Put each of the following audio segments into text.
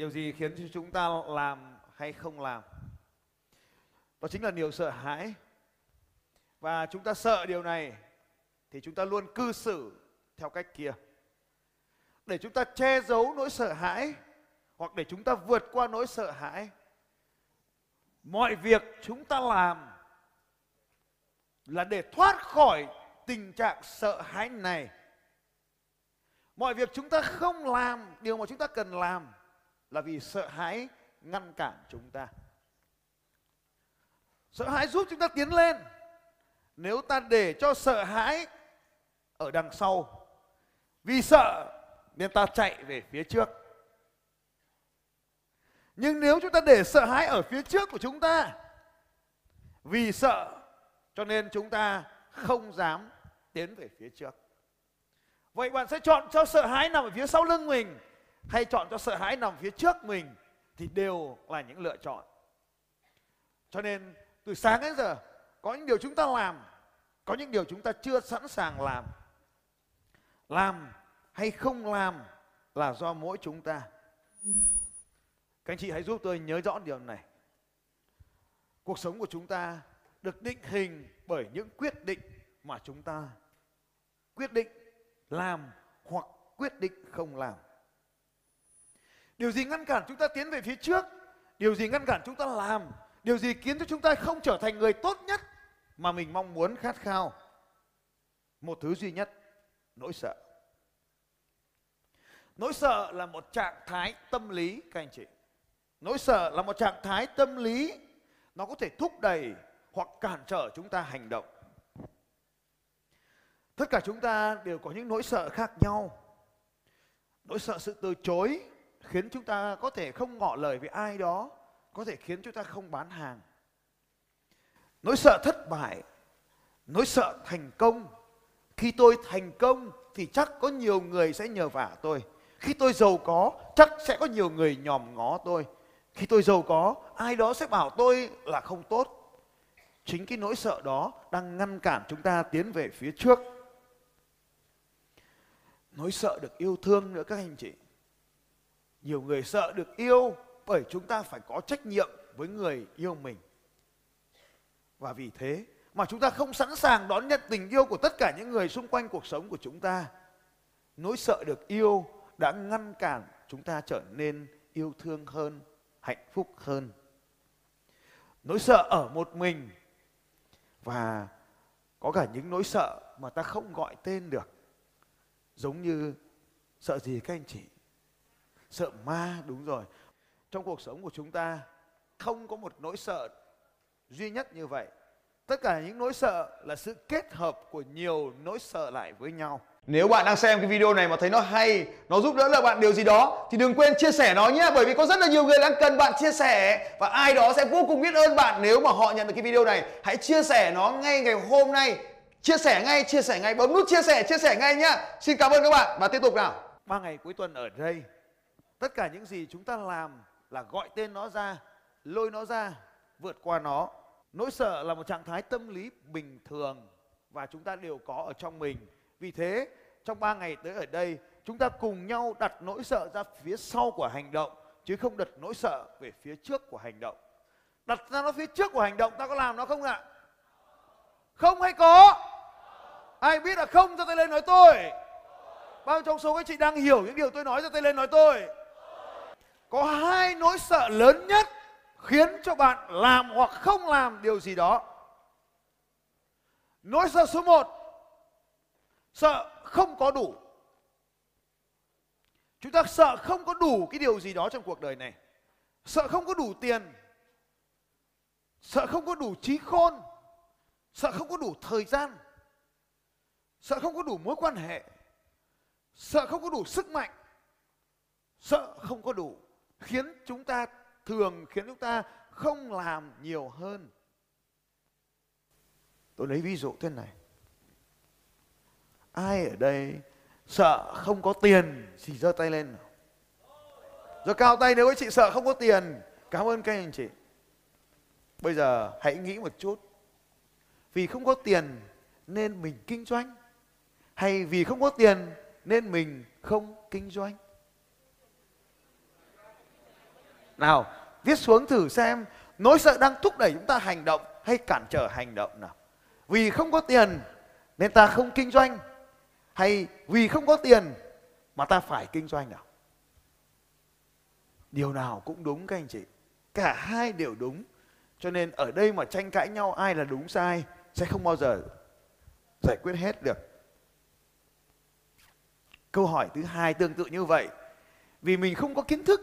điều gì khiến cho chúng ta làm hay không làm? Đó chính là điều sợ hãi. Và chúng ta sợ điều này thì chúng ta luôn cư xử theo cách kia. Để chúng ta che giấu nỗi sợ hãi hoặc để chúng ta vượt qua nỗi sợ hãi, mọi việc chúng ta làm là để thoát khỏi tình trạng sợ hãi này. Mọi việc chúng ta không làm, điều mà chúng ta cần làm là vì sợ hãi ngăn cản chúng ta. Sợ hãi giúp chúng ta tiến lên. Nếu ta để cho sợ hãi ở đằng sau, vì sợ nên ta chạy về phía trước. Nhưng nếu chúng ta để sợ hãi ở phía trước của chúng ta, vì sợ, cho nên chúng ta không dám tiến về phía trước. Vậy bạn sẽ chọn cho sợ hãi nằm ở phía sau lưng mình hay chọn cho sợ hãi nằm phía trước mình thì đều là những lựa chọn. Cho nên từ sáng đến giờ, có những điều chúng ta làm, có những điều chúng ta chưa sẵn sàng làm. Làm hay không làm là do mỗi chúng ta. Các anh chị hãy giúp tôi nhớ rõ điều này. Cuộc sống của chúng ta được định hình bởi những quyết định mà chúng ta quyết định làm hoặc quyết định không làm điều gì ngăn cản chúng ta tiến về phía trước? Điều gì ngăn cản chúng ta làm? Điều gì khiến cho chúng ta không trở thành người tốt nhất mà mình mong muốn khát khao? Một thứ duy nhất, nỗi sợ. Nỗi sợ là một trạng thái tâm lý, các anh chị. Nỗi sợ là một trạng thái tâm lý, nó có thể thúc đẩy hoặc cản trở chúng ta hành động. Tất cả chúng ta đều có những nỗi sợ khác nhau. Nỗi sợ sự từ chối khiến chúng ta có thể không ngỏ lời với ai đó, có thể khiến chúng ta không bán hàng. Nỗi sợ thất bại, nỗi sợ thành công. Khi tôi thành công thì chắc có nhiều người sẽ nhờ vả tôi. Khi tôi giàu có, chắc sẽ có nhiều người nhòm ngó tôi. Khi tôi giàu có, ai đó sẽ bảo tôi là không tốt. Chính cái nỗi sợ đó đang ngăn cản chúng ta tiến về phía trước. Nỗi sợ được yêu thương nữa các anh chị nhiều người sợ được yêu bởi chúng ta phải có trách nhiệm với người yêu mình. Và vì thế mà chúng ta không sẵn sàng đón nhận tình yêu của tất cả những người xung quanh cuộc sống của chúng ta. Nỗi sợ được yêu đã ngăn cản chúng ta trở nên yêu thương hơn, hạnh phúc hơn. Nỗi sợ ở một mình và có cả những nỗi sợ mà ta không gọi tên được. Giống như, sợ gì các anh chị? Sợ ma đúng rồi trong cuộc sống của chúng ta không có một nỗi sợ duy nhất như vậy tất cả những nỗi sợ là sự kết hợp của nhiều nỗi sợ lại với nhau nếu bạn đang xem cái video này mà thấy nó hay, nó giúp đỡ được bạn điều gì đó thì đừng quên chia sẻ nó nhé bởi vì có rất là nhiều người đang cần bạn chia sẻ và ai đó sẽ vô cùng biết ơn bạn nếu mà họ nhận được cái video này. Hãy chia sẻ nó ngay ngày hôm nay. Chia sẻ ngay, chia sẻ ngay, bấm nút chia sẻ, chia sẻ ngay nhá. Xin cảm ơn các bạn và tiếp tục nào. ba ngày cuối tuần ở đây tất cả những gì chúng ta làm là gọi tên nó ra, lôi nó ra, vượt qua nó. Nỗi sợ là một trạng thái tâm lý bình thường và chúng ta đều có ở trong mình. Vì thế, trong ba ngày tới ở đây, chúng ta cùng nhau đặt nỗi sợ ra phía sau của hành động, chứ không đặt nỗi sợ về phía trước của hành động. Đặt ra nó phía trước của hành động, ta có làm nó không ạ? Không hay có? Ai biết là không cho tay lên nói tôi? Bao trong số các chị đang hiểu những điều tôi nói, cho tay lên nói tôi có hai nỗi sợ lớn nhất khiến cho bạn làm hoặc không làm điều gì đó. Nỗi sợ số một, sợ không có đủ. Chúng ta sợ không có đủ cái điều gì đó trong cuộc đời này. Sợ không có đủ tiền. Sợ không có đủ trí khôn. Sợ không có đủ thời gian. Sợ không có đủ mối quan hệ. Sợ không có đủ sức mạnh. Sợ không có đủ khiến chúng ta thường, khiến chúng ta không làm nhiều hơn. Tôi lấy ví dụ thế này. Ai ở đây sợ không có tiền thì giơ tay lên Rồi giơ cao tay nếu các chị sợ không có tiền. Cảm ơn các anh chị. Bây giờ hãy nghĩ một chút. Vì không có tiền nên mình kinh doanh. Hay vì không có tiền nên mình không kinh doanh? Nào, viết xuống thử xem nỗi sợ đang thúc đẩy chúng ta hành động hay cản trở hành động nào. Vì không có tiền nên ta không kinh doanh hay vì không có tiền mà ta phải kinh doanh nào. Điều nào cũng đúng các anh chị. Cả hai đều đúng. Cho nên ở đây mà tranh cãi nhau ai là đúng sai sẽ không bao giờ giải quyết hết được. Câu hỏi thứ hai tương tự như vậy. Vì mình không có kiến thức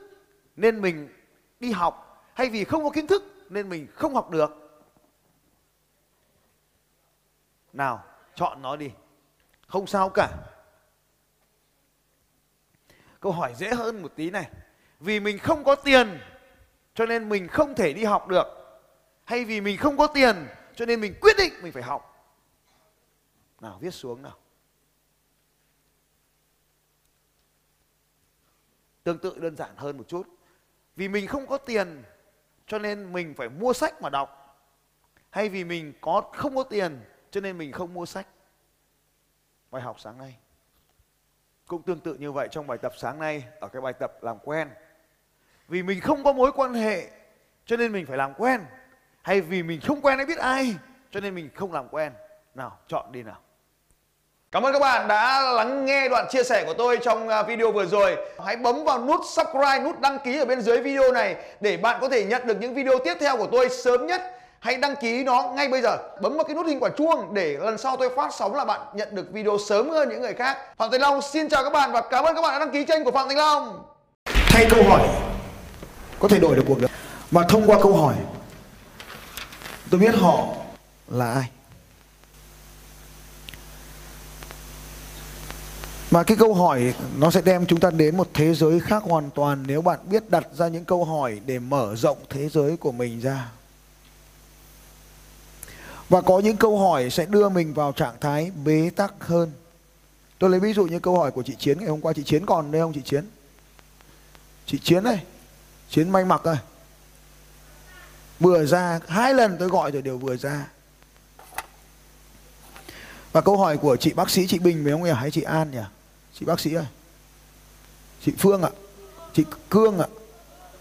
nên mình đi học hay vì không có kiến thức nên mình không học được? Nào, chọn nó đi. Không sao cả. Câu hỏi dễ hơn một tí này. Vì mình không có tiền cho nên mình không thể đi học được. Hay vì mình không có tiền cho nên mình quyết định mình phải học. Nào viết xuống nào. Tương tự đơn giản hơn một chút. Vì mình không có tiền cho nên mình phải mua sách mà đọc. Hay vì mình có không có tiền cho nên mình không mua sách. Bài học sáng nay. Cũng tương tự như vậy trong bài tập sáng nay ở cái bài tập làm quen. Vì mình không có mối quan hệ cho nên mình phải làm quen. Hay vì mình không quen ai biết ai cho nên mình không làm quen. Nào, chọn đi nào. Cảm ơn các bạn đã lắng nghe đoạn chia sẻ của tôi trong à, video vừa rồi. Hãy bấm vào nút subscribe, nút đăng ký ở bên dưới video này để bạn có thể nhận được những video tiếp theo của tôi sớm nhất. Hãy đăng ký nó ngay bây giờ. Bấm vào cái nút hình quả chuông để lần sau tôi phát sóng là bạn nhận được video sớm hơn những người khác. Phạm Thành Long xin chào các bạn và cảm ơn các bạn đã đăng ký kênh của Phạm Thành Long. Thay câu hỏi có thể đổi được cuộc đời. Và thông qua câu hỏi tôi biết họ là ai. Mà cái câu hỏi nó sẽ đem chúng ta đến một thế giới khác hoàn toàn nếu bạn biết đặt ra những câu hỏi để mở rộng thế giới của mình ra. Và có những câu hỏi sẽ đưa mình vào trạng thái bế tắc hơn. Tôi lấy ví dụ như câu hỏi của chị Chiến ngày hôm qua. Chị Chiến còn đây không chị Chiến? Chị Chiến này. Chiến may mặc này. Vừa ra, hai lần tôi gọi rồi đều vừa ra. Và câu hỏi của chị bác sĩ chị Bình phải không nhỉ? Hay chị An nhỉ? Chị bác sĩ ơi. Chị Phương ạ. Chị Cương ạ.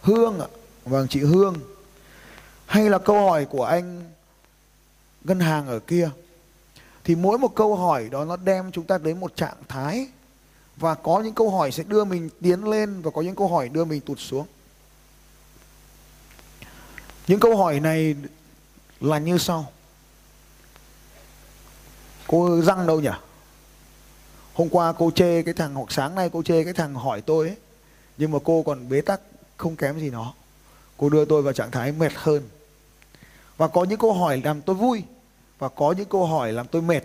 Hương ạ. Vâng, chị Hương. Hay là câu hỏi của anh ngân hàng ở kia. Thì mỗi một câu hỏi đó nó đem chúng ta đến một trạng thái và có những câu hỏi sẽ đưa mình tiến lên và có những câu hỏi đưa mình tụt xuống. Những câu hỏi này là như sau. Cô răng đâu nhỉ? Hôm qua cô chê cái thằng, hoặc sáng nay cô chê cái thằng hỏi tôi ấy. Nhưng mà cô còn bế tắc, không kém gì nó. Cô đưa tôi vào trạng thái mệt hơn. Và có những câu hỏi làm tôi vui, và có những câu hỏi làm tôi mệt.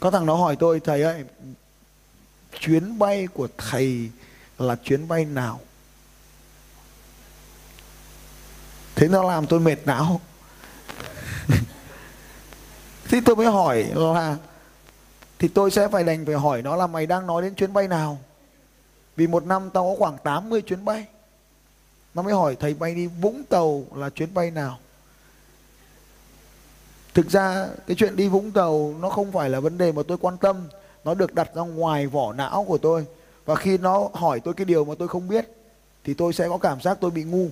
Có thằng nó hỏi tôi, thầy ơi, chuyến bay của thầy là chuyến bay nào? Thế nó làm tôi mệt não. thế tôi mới hỏi là thì tôi sẽ phải đành phải hỏi nó là mày đang nói đến chuyến bay nào? Vì một năm tao có khoảng 80 chuyến bay. Nó mới hỏi thầy bay đi Vũng Tàu là chuyến bay nào? Thực ra cái chuyện đi Vũng Tàu nó không phải là vấn đề mà tôi quan tâm. Nó được đặt ra ngoài vỏ não của tôi. Và khi nó hỏi tôi cái điều mà tôi không biết, thì tôi sẽ có cảm giác tôi bị ngu.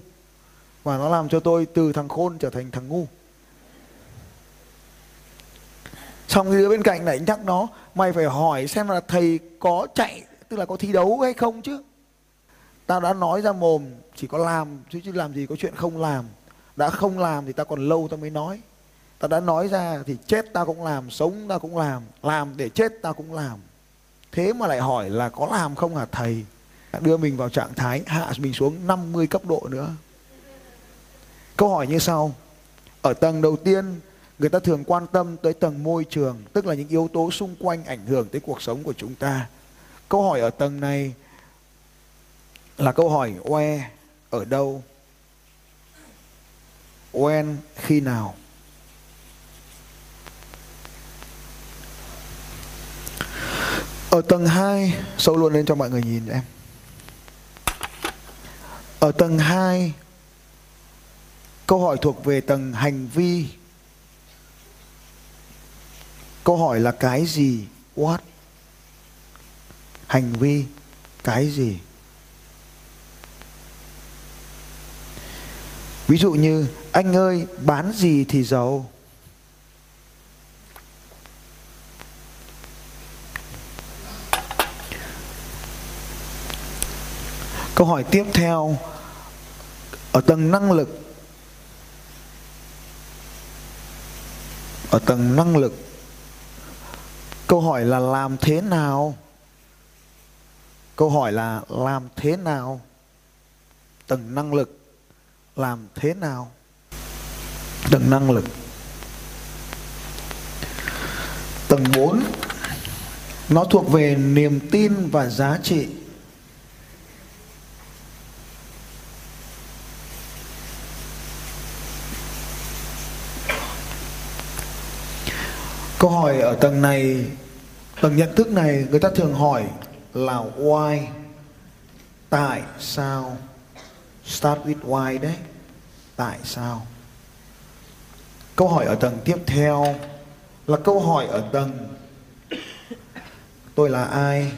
Và nó làm cho tôi từ thằng khôn trở thành thằng ngu. Xong thì bên cạnh lại nhắc nó, Mày phải hỏi xem là thầy có chạy, Tức là có thi đấu hay không chứ. Tao đã nói ra mồm, Chỉ có làm, chứ chứ làm gì có chuyện không làm. Đã không làm thì tao còn lâu tao mới nói. Tao đã nói ra thì chết tao cũng làm, Sống tao cũng làm Làm để chết tao cũng làm. Thế mà lại hỏi là có làm không hả thầy? Đưa mình vào trạng thái Hạ mình xuống 50 cấp độ nữa. Câu hỏi như sau. Ở tầng đầu tiên người ta thường quan tâm tới tầng môi trường, tức là những yếu tố xung quanh ảnh hưởng tới cuộc sống của chúng ta. Câu hỏi ở tầng này là câu hỏi oe ở đâu? When khi nào? Ở tầng 2 sâu luôn lên cho mọi người nhìn em. Ở tầng 2 câu hỏi thuộc về tầng hành vi câu hỏi là cái gì? What? Hành vi? Cái gì? Ví dụ như, anh ơi, bán gì thì giàu? Câu hỏi tiếp theo, ở tầng năng lực. Ở tầng năng lực câu hỏi là làm thế nào? Câu hỏi là làm thế nào? Tầng năng lực làm thế nào? Tầng năng lực. Tầng 4 nó thuộc về niềm tin và giá trị. Câu hỏi ở tầng này, tầng nhận thức này người ta thường hỏi là why? Tại sao? Start with why đấy. Tại sao? Câu hỏi ở tầng tiếp theo là câu hỏi ở tầng tôi là ai?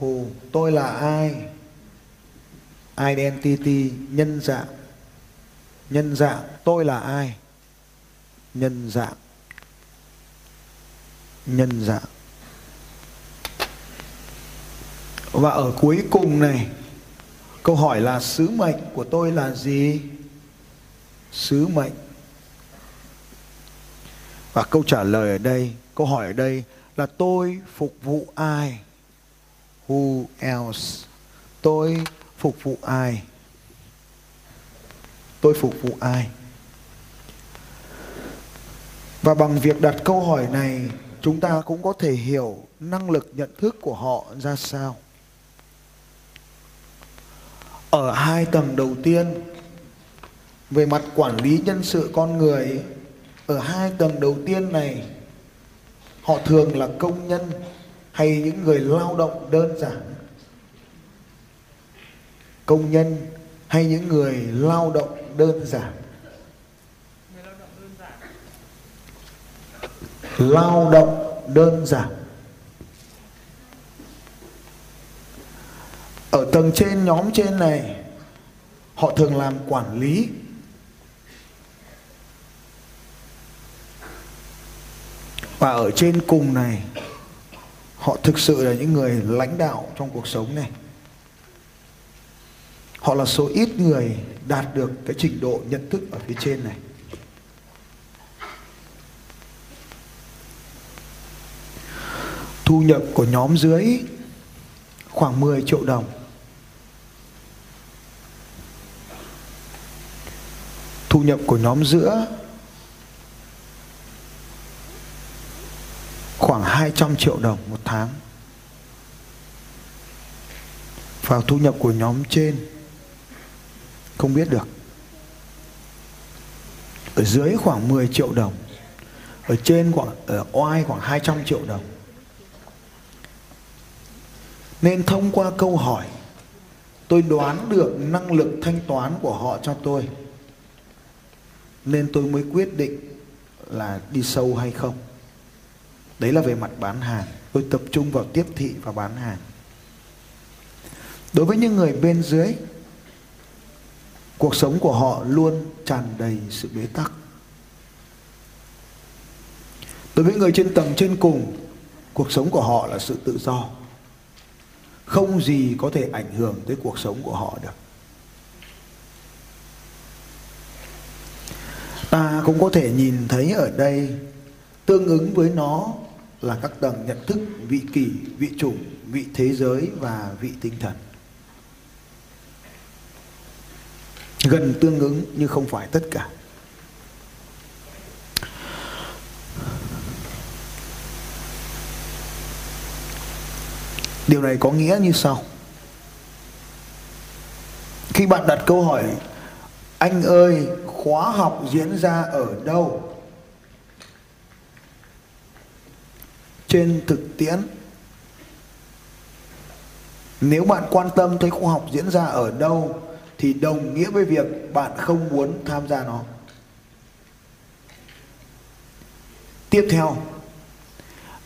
Who tôi là ai? Identity, nhân dạng. Nhân dạng, tôi là ai? Nhân dạng nhân dạng. Và ở cuối cùng này, câu hỏi là sứ mệnh của tôi là gì? Sứ mệnh. Và câu trả lời ở đây, câu hỏi ở đây là tôi phục vụ ai? Who else? Tôi phục vụ ai? Tôi phục vụ ai? Và bằng việc đặt câu hỏi này chúng ta cũng có thể hiểu năng lực nhận thức của họ ra sao. Ở hai tầng đầu tiên, về mặt quản lý nhân sự con người, ở hai tầng đầu tiên này, họ thường là công nhân hay những người lao động đơn giản. Công nhân hay những người lao động đơn giản. Lao động đơn giản. Ở tầng trên, nhóm trên này, họ thường làm quản lý. Và ở trên cùng này, họ thực sự là những người lãnh đạo trong cuộc sống này. Họ là số ít người đạt được cái trình độ nhận thức ở phía trên này. Thu nhập của nhóm dưới khoảng 10 triệu đồng. Thu nhập của nhóm giữa khoảng 200 triệu đồng một tháng. Và thu nhập của nhóm trên, không biết được. Ở dưới khoảng 10 triệu đồng, ở trên khoảng, ở oai khoảng 200 triệu đồng nên thông qua câu hỏi, tôi đoán được năng lực thanh toán của họ cho tôi. Nên tôi mới quyết định là đi sâu hay không. Đấy là về mặt bán hàng. Tôi tập trung vào tiếp thị và bán hàng. Đối với những người bên dưới, cuộc sống của họ luôn tràn đầy sự bế tắc. Đối với người trên tầng trên cùng, cuộc sống của họ là sự tự do không gì có thể ảnh hưởng tới cuộc sống của họ được. Ta cũng có thể nhìn thấy ở đây, tương ứng với nó là các tầng nhận thức, vị kỷ, vị chủng vị thế giới và vị tinh thần. Gần tương ứng nhưng không phải tất cả. Điều này có nghĩa như sau. Khi bạn đặt câu hỏi, anh ơi, khóa học diễn ra ở đâu? Trên thực tiễn, nếu bạn quan tâm thấy khóa học diễn ra ở đâu, thì đồng nghĩa với việc bạn không muốn tham gia nó. Tiếp theo,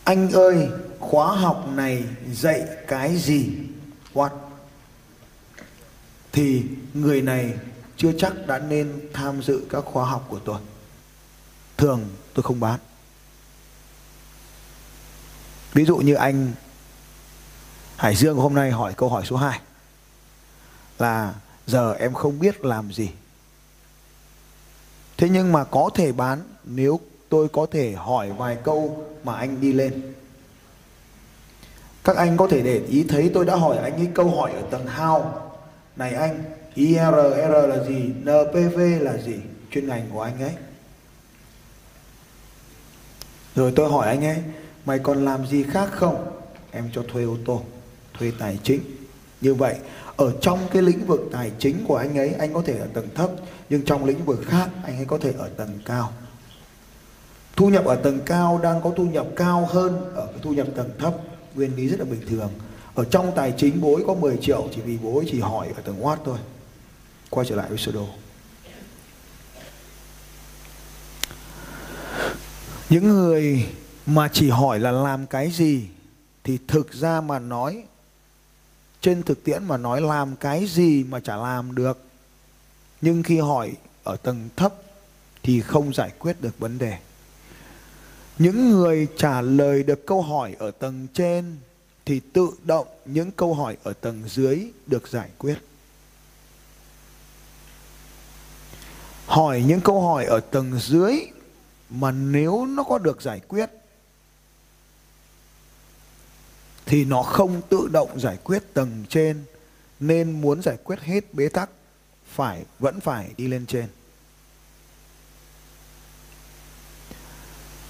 anh ơi khóa học này dạy cái gì? What? Thì người này chưa chắc đã nên tham dự các khóa học của tôi. Thường tôi không bán. Ví dụ như anh Hải Dương hôm nay hỏi câu hỏi số 2 là giờ em không biết làm gì. Thế nhưng mà có thể bán nếu tôi có thể hỏi vài câu mà anh đi lên các anh có thể để ý thấy tôi đã hỏi anh ấy câu hỏi ở tầng how. Này anh IRR là gì? NPV là gì? Chuyên ngành của anh ấy. Rồi tôi hỏi anh ấy, mày còn làm gì khác không? Em cho thuê ô tô, thuê tài chính. Như vậy, ở trong cái lĩnh vực tài chính của anh ấy, anh có thể ở tầng thấp, nhưng trong lĩnh vực khác, anh ấy có thể ở tầng cao. Thu nhập ở tầng cao đang có thu nhập cao hơn ở cái thu nhập tầng thấp nguyên lý rất là bình thường. Ở trong tài chính bố ấy có 10 triệu chỉ vì bố ấy chỉ hỏi ở tầng watt thôi. Quay trở lại với sơ đồ. Những người mà chỉ hỏi là làm cái gì thì thực ra mà nói, trên thực tiễn mà nói làm cái gì mà chả làm được. Nhưng khi hỏi ở tầng thấp thì không giải quyết được vấn đề những người trả lời được câu hỏi ở tầng trên thì tự động những câu hỏi ở tầng dưới được giải quyết. Hỏi những câu hỏi ở tầng dưới mà nếu nó có được giải quyết thì nó không tự động giải quyết tầng trên, nên muốn giải quyết hết bế tắc phải, vẫn phải đi lên trên.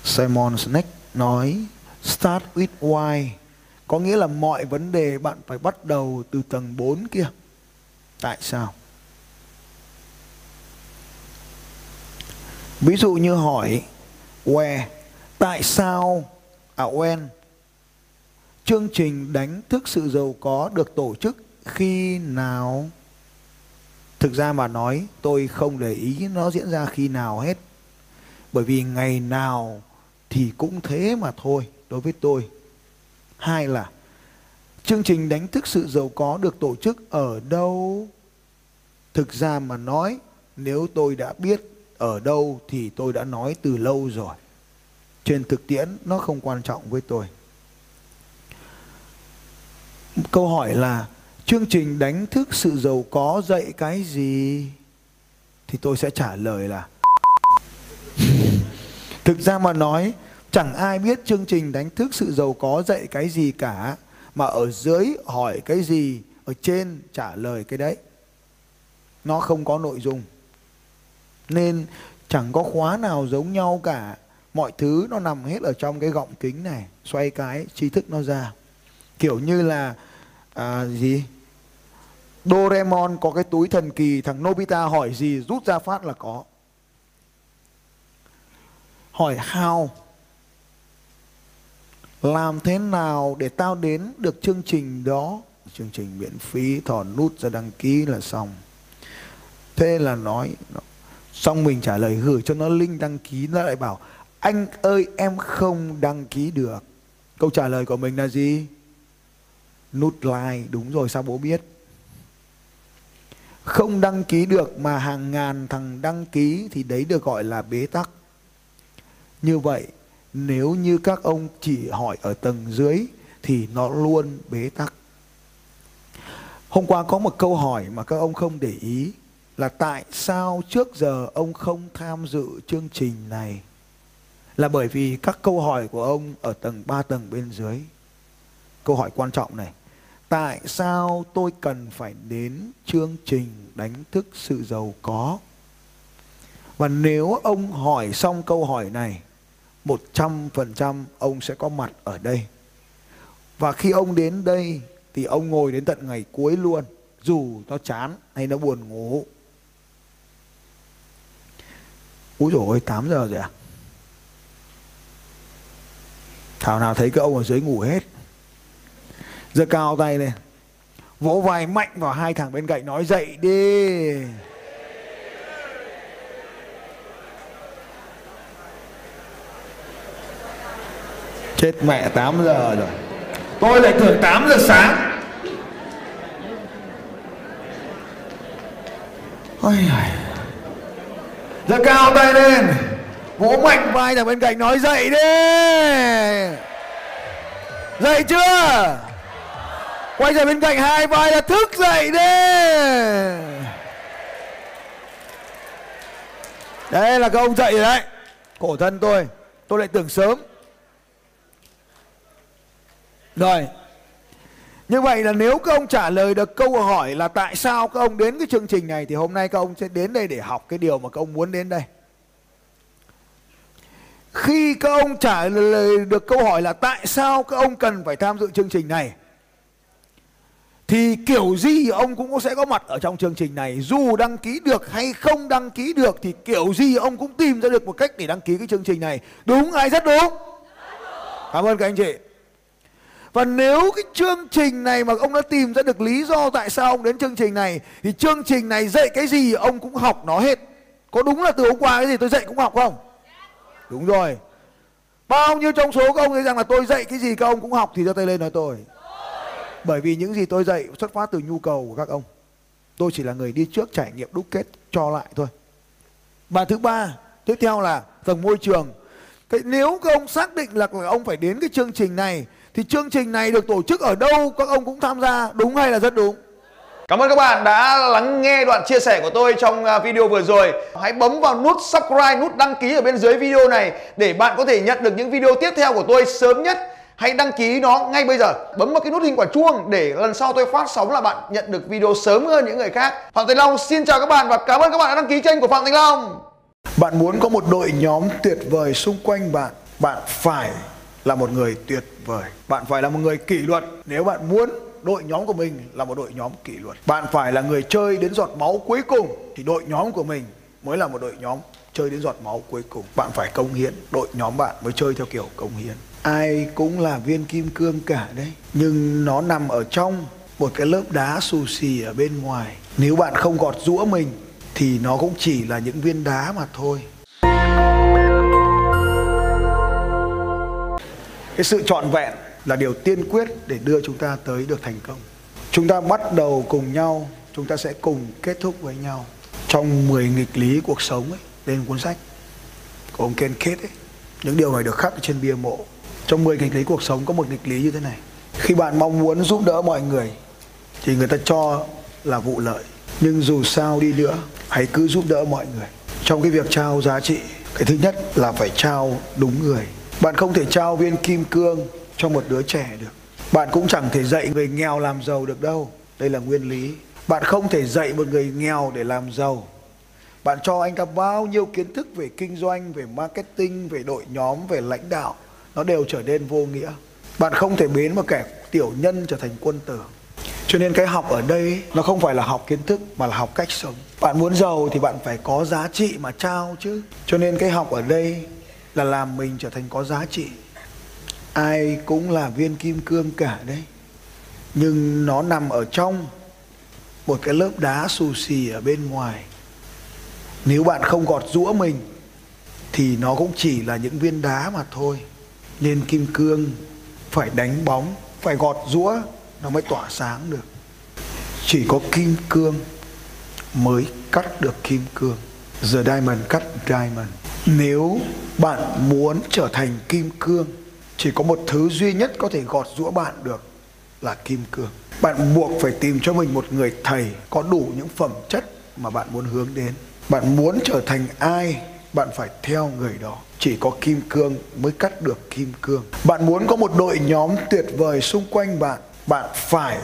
Simon Sinek nói, start with why. Có nghĩa là mọi vấn đề bạn phải bắt đầu từ tầng 4 kia. Tại sao? Ví dụ như hỏi, where? Tại sao? À when? Chương trình đánh thức sự giàu có được tổ chức khi nào? Thực ra mà nói, tôi không để ý nó diễn ra khi nào hết. Bởi vì ngày nào thì cũng thế mà thôi đối với tôi. Hai là, chương trình đánh thức sự giàu có được tổ chức ở đâu? Thực ra mà nói, nếu tôi đã biết ở đâu thì tôi đã nói từ lâu rồi. Trên thực tiễn, nó không quan trọng với tôi. Câu hỏi là, chương trình đánh thức sự giàu có dạy cái gì? Thì tôi sẽ trả lời là thực ra mà nói chẳng ai biết chương trình đánh thức sự giàu có dạy cái gì cả mà ở dưới hỏi cái gì ở trên trả lời cái đấy. Nó không có nội dung. Nên chẳng có khóa nào giống nhau cả. Mọi thứ nó nằm hết ở trong cái gọng kính này xoay cái tri thức nó ra. Kiểu như là à, gì? Doraemon có cái túi thần kỳ thằng Nobita hỏi gì rút ra phát là có hỏi hào làm thế nào để tao đến được chương trình đó? Chương trình miễn phí, thò nút ra đăng ký là xong. Thế là nói xong mình trả lời gửi cho nó link đăng ký, nó lại bảo, anh ơi, em không đăng ký được. Câu trả lời của mình là gì? Nút like, đúng rồi, sao bố biết? Không đăng ký được mà hàng ngàn thằng đăng ký thì đấy được gọi là bế tắc như vậy, nếu như các ông chỉ hỏi ở tầng dưới, thì nó luôn bế tắc. Hôm qua có một câu hỏi mà các ông không để ý, là tại sao trước giờ ông không tham dự chương trình này? Là bởi vì các câu hỏi của ông ở tầng 3 tầng bên dưới. Câu hỏi quan trọng này, tại sao tôi cần phải đến chương trình đánh thức sự giàu có? Và nếu ông hỏi xong câu hỏi này 100% ông sẽ có mặt ở đây. Và khi ông đến đây thì ông ngồi đến tận ngày cuối luôn, dù nó chán hay nó buồn ngủ. Úi dồi ôi, 8 giờ rồi à? Thảo nào thấy cái ông ở dưới ngủ hết. Giơ cao tay lên. Vỗ vai mạnh vào hai thằng bên cạnh nói dậy đi. Chết mẹ 8 giờ rồi. Tôi lại tưởng 8 giờ sáng. Ôi giơ cao tay lên. Vỗ mạnh vai thằng bên cạnh nói dậy đi. Dậy chưa? Quay ra bên cạnh hai vai là thức dậy đi. Đấy là các ông dậy rồi đấy. Khổ thân tôi. Tôi lại tưởng sớm rồi. Như vậy là nếu các ông trả lời được câu hỏi là tại sao các ông đến cái chương trình này thì hôm nay các ông sẽ đến đây để học cái điều mà các ông muốn đến đây. Khi các ông trả lời được câu hỏi là tại sao các ông cần phải tham dự chương trình này, thì kiểu gì ông cũng sẽ có mặt ở trong chương trình này. Dù đăng ký được hay không đăng ký được thì kiểu gì ông cũng tìm ra được một cách để đăng ký cái chương trình này. Đúng hay rất đúng? Cảm ơn các anh chị và nếu cái chương trình này mà ông đã tìm ra được lý do tại sao ông đến chương trình này, thì chương trình này dạy cái gì ông cũng học nó hết. Có đúng là từ hôm qua cái gì tôi dạy cũng học không? Đúng rồi. Bao nhiêu trong số các ông thấy rằng là tôi dạy cái gì các ông cũng học thì giơ tay lên nói tôi. Bởi vì những gì tôi dạy xuất phát từ nhu cầu của các ông. Tôi chỉ là người đi trước trải nghiệm đúc kết cho lại thôi. Và thứ ba, tiếp theo là tầng môi trường. Cái nếu các ông xác định là ông phải đến cái chương trình này thì chương trình này được tổ chức ở đâu các ông cũng tham gia đúng hay là rất đúng Cảm ơn các bạn đã lắng nghe đoạn chia sẻ của tôi trong à, video vừa rồi. Hãy bấm vào nút subscribe, nút đăng ký ở bên dưới video này để bạn có thể nhận được những video tiếp theo của tôi sớm nhất. Hãy đăng ký nó ngay bây giờ. Bấm vào cái nút hình quả chuông để lần sau tôi phát sóng là bạn nhận được video sớm hơn những người khác. Phạm Thành Long xin chào các bạn và cảm ơn các bạn đã đăng ký kênh của Phạm Thành Long. Bạn muốn có một đội nhóm tuyệt vời xung quanh bạn, bạn phải là một người tuyệt vời. Bạn phải là một người kỷ luật. Nếu bạn muốn đội nhóm của mình là một đội nhóm kỷ luật. Bạn phải là người chơi đến giọt máu cuối cùng thì đội nhóm của mình mới là một đội nhóm chơi đến giọt máu cuối cùng. Bạn phải công hiến, đội nhóm bạn mới chơi theo kiểu công hiến. Ai cũng là viên kim cương cả đấy, nhưng nó nằm ở trong một cái lớp đá xù xì ở bên ngoài. Nếu bạn không gọt rũa mình thì nó cũng chỉ là những viên đá mà thôi. Cái sự trọn vẹn là điều tiên quyết để đưa chúng ta tới được thành công. Chúng ta bắt đầu cùng nhau, chúng ta sẽ cùng kết thúc với nhau trong 10 nghịch lý cuộc sống ấy, lên cuốn sách của ông Ken Kết ấy. Những điều này được khắc trên bia mộ. Trong 10 nghịch lý cuộc sống có một nghịch lý như thế này. Khi bạn mong muốn giúp đỡ mọi người, thì người ta cho là vụ lợi. Nhưng dù sao đi nữa, hãy cứ giúp đỡ mọi người. Trong cái việc trao giá trị, cái thứ nhất là phải trao đúng người bạn không thể trao viên kim cương cho một đứa trẻ được. Bạn cũng chẳng thể dạy người nghèo làm giàu được đâu. Đây là nguyên lý. Bạn không thể dạy một người nghèo để làm giàu. Bạn cho anh ta bao nhiêu kiến thức về kinh doanh, về marketing, về đội nhóm, về lãnh đạo. Nó đều trở nên vô nghĩa. Bạn không thể biến một kẻ tiểu nhân trở thành quân tử. Cho nên cái học ở đây nó không phải là học kiến thức mà là học cách sống. Bạn muốn giàu thì bạn phải có giá trị mà trao chứ. Cho nên cái học ở đây là làm mình trở thành có giá trị. Ai cũng là viên kim cương cả đấy. Nhưng nó nằm ở trong một cái lớp đá xù xì ở bên ngoài. Nếu bạn không gọt rũa mình, thì nó cũng chỉ là những viên đá mà thôi. Nên kim cương phải đánh bóng, phải gọt rũa nó mới tỏa sáng được. Chỉ có kim cương mới cắt được kim cương. The diamond cắt diamond nếu bạn muốn trở thành kim cương, chỉ có một thứ duy nhất có thể gọt rũa bạn được là kim cương. Bạn buộc phải tìm cho mình một người thầy có đủ những phẩm chất mà bạn muốn hướng đến. Bạn muốn trở thành ai, bạn phải theo người đó. Chỉ có kim cương mới cắt được kim cương. Bạn muốn có một đội nhóm tuyệt vời xung quanh bạn bạn phải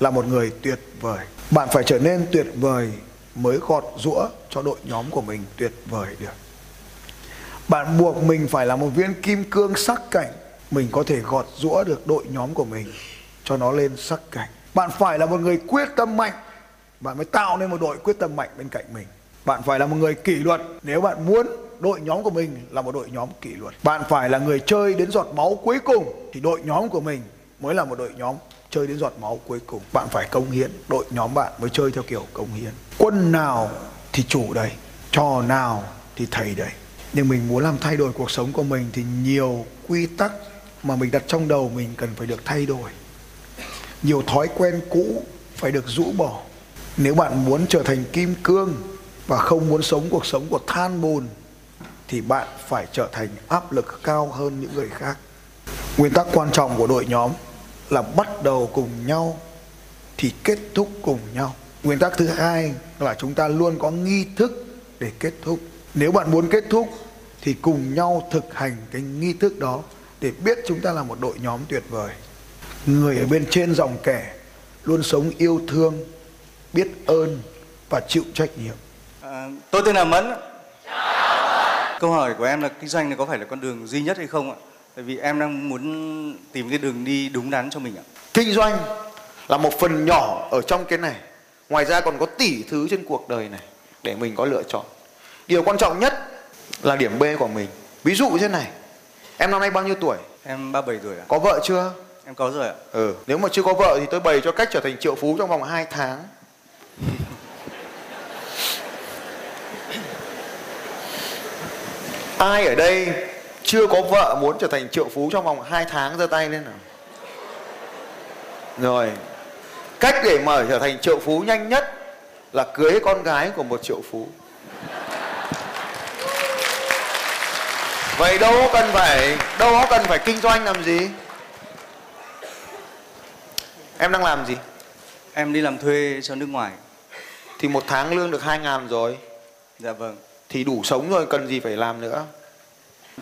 là một người tuyệt vời. Bạn phải trở nên tuyệt vời mới gọt rũa cho đội nhóm của mình tuyệt vời được bạn buộc mình phải là một viên kim cương sắc cảnh. Mình có thể gọt rũa được đội nhóm của mình, cho nó lên sắc cảnh. Bạn phải là một người quyết tâm mạnh. Bạn mới tạo nên một đội quyết tâm mạnh bên cạnh mình. Bạn phải là một người kỷ luật. Nếu bạn muốn đội nhóm của mình là một đội nhóm kỷ luật. Bạn phải là người chơi đến giọt máu cuối cùng, thì đội nhóm của mình mới là một đội nhóm chơi đến giọt máu cuối cùng. Bạn phải công hiến. Đội nhóm bạn mới chơi theo kiểu công hiến. Quân nào thì chủ đây, trò nào thì thầy đây nhưng mình muốn làm thay đổi cuộc sống của mình thì nhiều quy tắc mà mình đặt trong đầu mình cần phải được thay đổi. Nhiều thói quen cũ phải được rũ bỏ. Nếu bạn muốn trở thành kim cương và không muốn sống cuộc sống của than bùn, thì bạn phải trở thành áp lực cao hơn những người khác. Nguyên tắc quan trọng của đội nhóm là bắt đầu cùng nhau thì kết thúc cùng nhau. Nguyên tắc thứ hai là chúng ta luôn có nghi thức để kết thúc nếu bạn muốn kết thúc thì cùng nhau thực hành cái nghi thức đó để biết chúng ta là một đội nhóm tuyệt vời. Người ở bên trên dòng kẻ luôn sống yêu thương biết ơn và chịu trách nhiệm. À, tôi tên là mẫn. Câu hỏi của em là kinh doanh này có phải là con đường duy nhất hay không ạ? Tại vì em đang muốn tìm cái đường đi đúng đắn cho mình ạ. Kinh doanh là một phần nhỏ ở trong cái này. Ngoài ra còn có tỷ thứ trên cuộc đời này để mình có lựa chọn điều quan trọng nhất là điểm B của mình. Ví dụ như thế này. Em năm nay bao nhiêu tuổi? Em 37 tuổi ạ. Có vợ chưa? Em có rồi ạ. Ừ. Nếu mà chưa có vợ thì tôi bày cho cách trở thành triệu phú trong vòng 2 tháng. Ai ở đây chưa có vợ muốn trở thành triệu phú trong vòng 2 tháng? Giơ tay lên nào. Rồi. Cách để mà trở thành triệu phú nhanh nhất là cưới con gái của một triệu phú vậy đâu có cần phải đâu có cần phải kinh doanh làm gì? Em đang làm gì? Em đi làm thuê cho nước ngoài. Thì một tháng lương được 2 ngàn rồi. Dạ vâng. Thì đủ sống rồi cần gì phải làm nữa?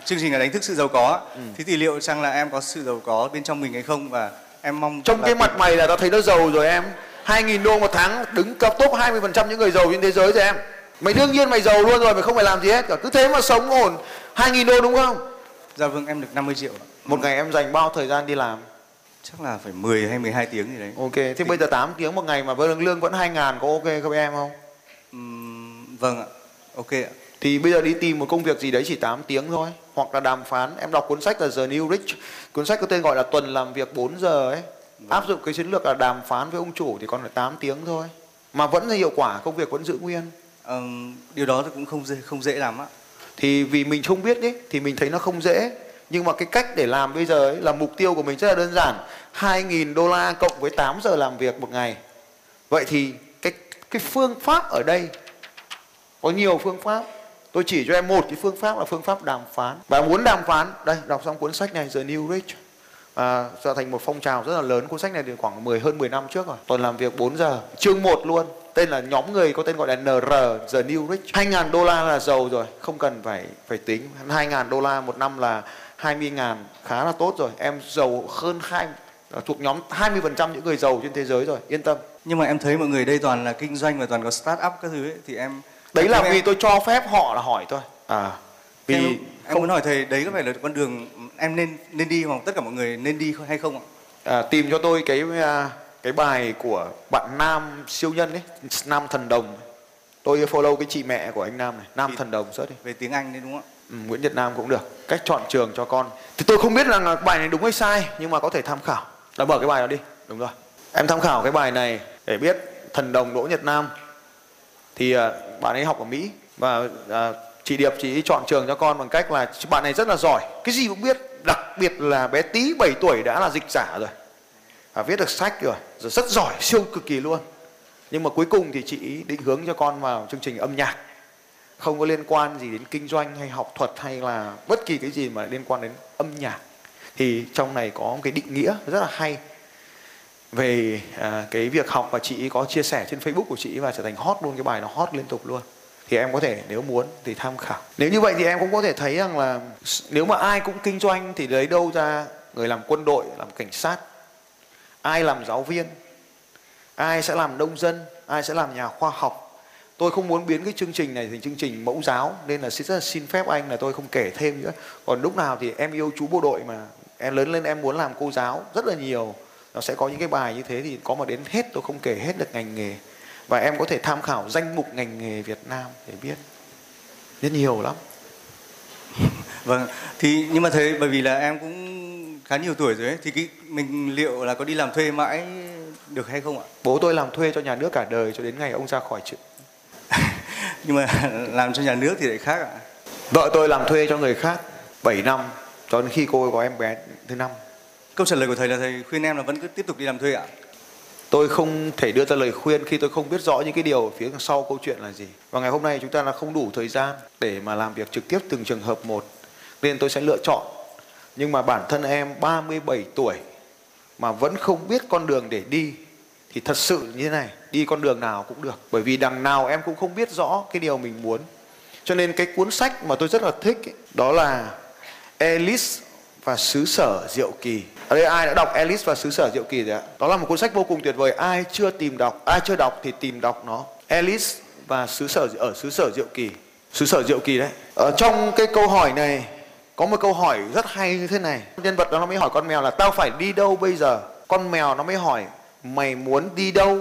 Chương trình là đánh thức sự giàu có. Ừ. thế thì liệu rằng là em có sự giàu có bên trong mình hay không? Và em mong trong cái mặt mày là tao thấy nó giàu rồi em. 2.000 đô một tháng đứng cấp top 20% những người giàu trên thế giới rồi em. Mày đương nhiên mày giàu luôn rồi mày không phải làm gì hết cả. Cứ thế mà sống ổn 2.000 đô đúng không? Dạ vâng em được 50 triệu ạ. một ngày em dành bao thời gian đi làm? Chắc là phải 10 hay 12 tiếng gì đấy. Ok thế bây giờ 8 tiếng một ngày mà với lương vẫn 2 ngàn có ok không em không? Ừm, vâng ạ. Ok ạ. Thì bây giờ đi tìm một công việc gì đấy chỉ 8 tiếng thôi. Hoặc là đàm phán. Em đọc cuốn sách là The New Rich. Cuốn sách có tên gọi là tuần làm việc 4 giờ ấy. Áp dụng cái chiến lược là đàm phán với ông chủ thì còn phải 8 tiếng thôi. Mà vẫn là hiệu quả công việc vẫn giữ nguyên. Ừm, điều đó thì cũng không dễ không dễ lắm ạ thì vì mình không biết đấy thì mình thấy nó không dễ. Nhưng mà cái cách để làm bây giờ ấy là mục tiêu của mình rất là đơn giản. 2.000 đô la cộng với 8 giờ làm việc một ngày. Vậy thì cái cái phương pháp ở đây có nhiều phương pháp. Tôi chỉ cho em một cái phương pháp là phương pháp đàm phán. Và muốn đàm phán đây đọc xong cuốn sách này The New Rich. À, trở thành một phong trào rất là lớn. Cuốn sách này thì khoảng 10 hơn 10 năm trước rồi. Tuần làm việc 4 giờ chương 1 luôn tên là nhóm người có tên gọi là NR The New Rich. 2.000 đô la là giàu rồi không cần phải phải tính. 2.000 đô la một năm là 20.000 khá là tốt rồi. Em giàu hơn hai thuộc nhóm 20% những người giàu trên thế giới rồi yên tâm. Nhưng mà em thấy mọi người đây toàn là kinh doanh và toàn có start up các thứ ấy thì em đấy là em- vì tôi cho phép họ là hỏi thôi. À vì em, em muốn hỏi thầy đấy có phải là con đường em nên nên đi hoặc tất cả mọi người nên đi hay không ạ? À, tìm cho tôi cái à, cái bài của bạn Nam siêu nhân ấy Nam thần đồng. Tôi follow cái chị mẹ của anh Nam này Nam Chị- thần đồng search đi. về tiếng Anh đấy đúng không ạ? Ừ, Nguyễn Nhật Nam cũng được. Cách chọn trường cho con. Thì tôi không biết là bài này đúng hay sai nhưng mà có thể tham khảo. Đã mở cái bài đó đi. Đúng rồi. Em tham khảo cái bài này để biết thần đồng Đỗ Nhật Nam. Thì à, bạn ấy học ở Mỹ và à, chị Điệp chị chọn trường cho con bằng cách là bạn này rất là giỏi cái gì cũng biết đặc biệt là bé tí 7 tuổi đã là dịch giả rồi à, viết được sách rồi rồi rất giỏi siêu cực kỳ luôn. Nhưng mà cuối cùng thì chị định hướng cho con vào chương trình âm nhạc. Không có liên quan gì đến kinh doanh hay học thuật hay là bất kỳ cái gì mà liên quan đến âm nhạc. Thì trong này có một cái định nghĩa rất là hay về à, cái việc học và chị có chia sẻ trên Facebook của chị và trở thành hot luôn cái bài nó hot liên tục luôn. Thì em có thể nếu muốn thì tham khảo. Nếu như vậy thì em cũng có thể thấy rằng là nếu mà ai cũng kinh doanh thì lấy đâu ra người làm quân đội làm cảnh sát ai làm giáo viên, ai sẽ làm nông dân, ai sẽ làm nhà khoa học? Tôi không muốn biến cái chương trình này thành chương trình mẫu giáo, nên là xin rất là xin phép anh là tôi không kể thêm nữa. Còn lúc nào thì em yêu chú bộ đội mà, em lớn lên em muốn làm cô giáo rất là nhiều. Nó sẽ có những cái bài như thế thì có mà đến hết tôi không kể hết được ngành nghề. Và em có thể tham khảo danh mục ngành nghề Việt Nam để biết. Rất nhiều lắm. Vâng thì nhưng mà thế bởi vì là em cũng khá nhiều tuổi rồi ấy. Thì cái mình liệu là có đi làm thuê mãi được hay không ạ? Bố tôi làm thuê cho nhà nước cả đời cho đến ngày ông ra khỏi trường. Nhưng mà làm cho nhà nước thì lại khác ạ. Vợ tôi làm thuê cho người khác 7 năm cho đến khi cô có em bé thứ năm. Câu trả lời của thầy là thầy khuyên em là vẫn cứ tiếp tục đi làm thuê ạ? Tôi không thể đưa ra lời khuyên khi tôi không biết rõ những cái điều phía sau câu chuyện là gì. Và ngày hôm nay chúng ta là không đủ thời gian để mà làm việc trực tiếp từng trường hợp một nên tôi sẽ lựa chọn nhưng mà bản thân em 37 tuổi mà vẫn không biết con đường để đi thì thật sự như thế này đi con đường nào cũng được. Bởi vì đằng nào em cũng không biết rõ cái điều mình muốn. Cho nên cái cuốn sách mà tôi rất là thích ấy, đó là Alice và xứ sở diệu kỳ. Ở đây ai đã đọc Alice và xứ sở diệu kỳ rồi ạ? Đó là một cuốn sách vô cùng tuyệt vời. Ai chưa tìm đọc ai chưa đọc thì tìm đọc nó. Alice và xứ sở ở xứ sở diệu kỳ. Xứ sở diệu kỳ đấy. Ở trong cái câu hỏi này có một câu hỏi rất hay như thế này. Nhân vật đó nó mới hỏi con mèo là, tao phải đi đâu bây giờ? Con mèo nó mới hỏi, mày muốn đi đâu?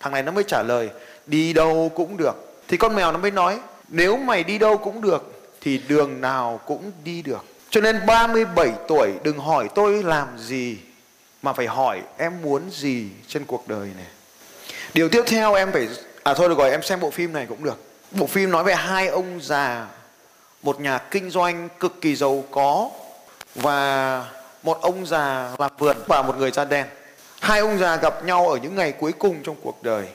Thằng này nó mới trả lời, đi đâu cũng được. Thì con mèo nó mới nói, nếu mày đi đâu cũng được, thì đường nào cũng đi được. Cho nên 37 tuổi, đừng hỏi tôi làm gì, mà phải hỏi em muốn gì trên cuộc đời này. Điều tiếp theo em phải à thôi được rồi, em xem bộ phim này cũng được. Bộ phim nói về hai ông già một nhà kinh doanh cực kỳ giàu có và một ông già làm vườn và một người da đen. Hai ông già gặp nhau ở những ngày cuối cùng trong cuộc đời.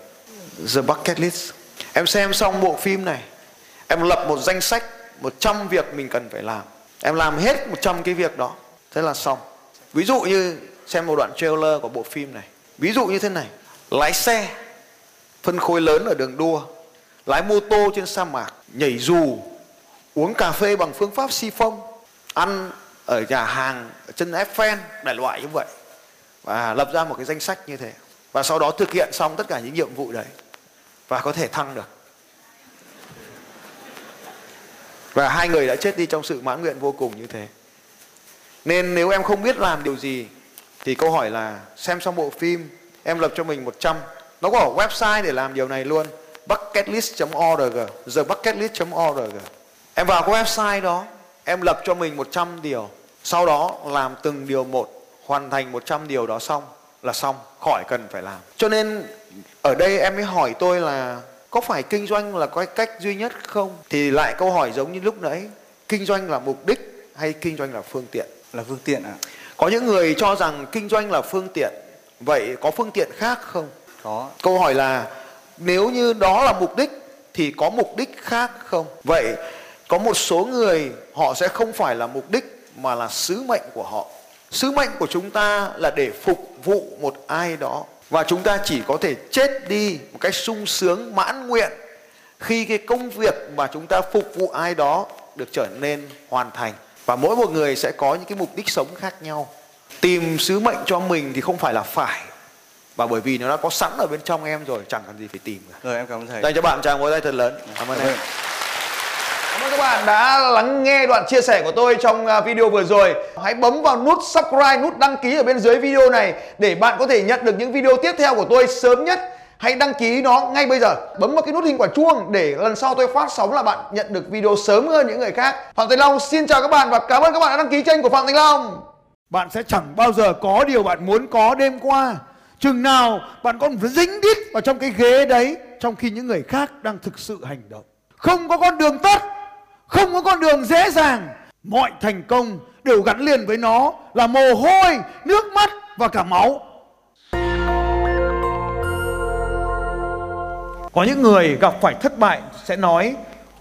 The Bucket List. Em xem xong bộ phim này, em lập một danh sách 100 việc mình cần phải làm. Em làm hết 100 cái việc đó, thế là xong. Ví dụ như xem một đoạn trailer của bộ phim này. Ví dụ như thế này. Lái xe, phân khối lớn ở đường đua, lái mô tô trên sa mạc, nhảy dù uống cà phê bằng phương pháp si phong, ăn ở nhà hàng, ở chân Eiffel đại loại như vậy. Và lập ra một cái danh sách như thế. Và sau đó thực hiện xong tất cả những nhiệm vụ đấy. Và có thể thăng được. Và hai người đã chết đi trong sự mãn nguyện vô cùng như thế. Nên nếu em không biết làm điều gì, thì câu hỏi là xem xong bộ phim, em lập cho mình 100 nó có website để làm điều này luôn. Bucketlist.org thebucketlist.org em vào cái website đó em lập cho mình 100 điều sau đó làm từng điều một hoàn thành 100 điều đó xong là xong khỏi cần phải làm. Cho nên ở đây em mới hỏi tôi là có phải kinh doanh là cái cách duy nhất không? Thì lại câu hỏi giống như lúc nãy kinh doanh là mục đích hay kinh doanh là phương tiện? Là phương tiện ạ. Có những người cho rằng kinh doanh là phương tiện vậy có phương tiện khác không? Có. Câu hỏi là nếu như đó là mục đích thì có mục đích khác không? Vậy có một số người họ sẽ không phải là mục đích mà là sứ mệnh của họ. Sứ mệnh của chúng ta là để phục vụ một ai đó. Và chúng ta chỉ có thể chết đi một cách sung sướng mãn nguyện khi cái công việc mà chúng ta phục vụ ai đó được trở nên hoàn thành. Và mỗi một người sẽ có những cái mục đích sống khác nhau. Tìm sứ mệnh cho mình thì không phải là phải. Và bởi vì nó đã có sẵn ở bên trong em rồi chẳng cần gì phải tìm cả. Rồi em cảm ơn thầy. Dành cho bạn chàng vỗ tay thật lớn. Cảm ơn em Cảm ơn các bạn đã lắng nghe đoạn chia sẻ của tôi trong à, video vừa rồi. Hãy bấm vào nút subscribe, nút đăng ký ở bên dưới video này để bạn có thể nhận được những video tiếp theo của tôi sớm nhất. Hãy đăng ký nó ngay bây giờ. Bấm vào cái nút hình quả chuông để lần sau tôi phát sóng là bạn nhận được video sớm hơn những người khác. Phạm Thành Long xin chào các bạn và cảm ơn các bạn đã đăng ký kênh của Phạm Thành Long. bạn sẽ chẳng bao giờ có điều bạn muốn có đêm qua chừng nào bạn còn dính đít vào trong cái ghế đấy trong khi những người khác đang thực sự hành động không có con đường tắt không có con đường dễ dàng. Mọi thành công đều gắn liền với nó là mồ hôi, nước mắt và cả máu. Có những người gặp phải thất bại sẽ nói,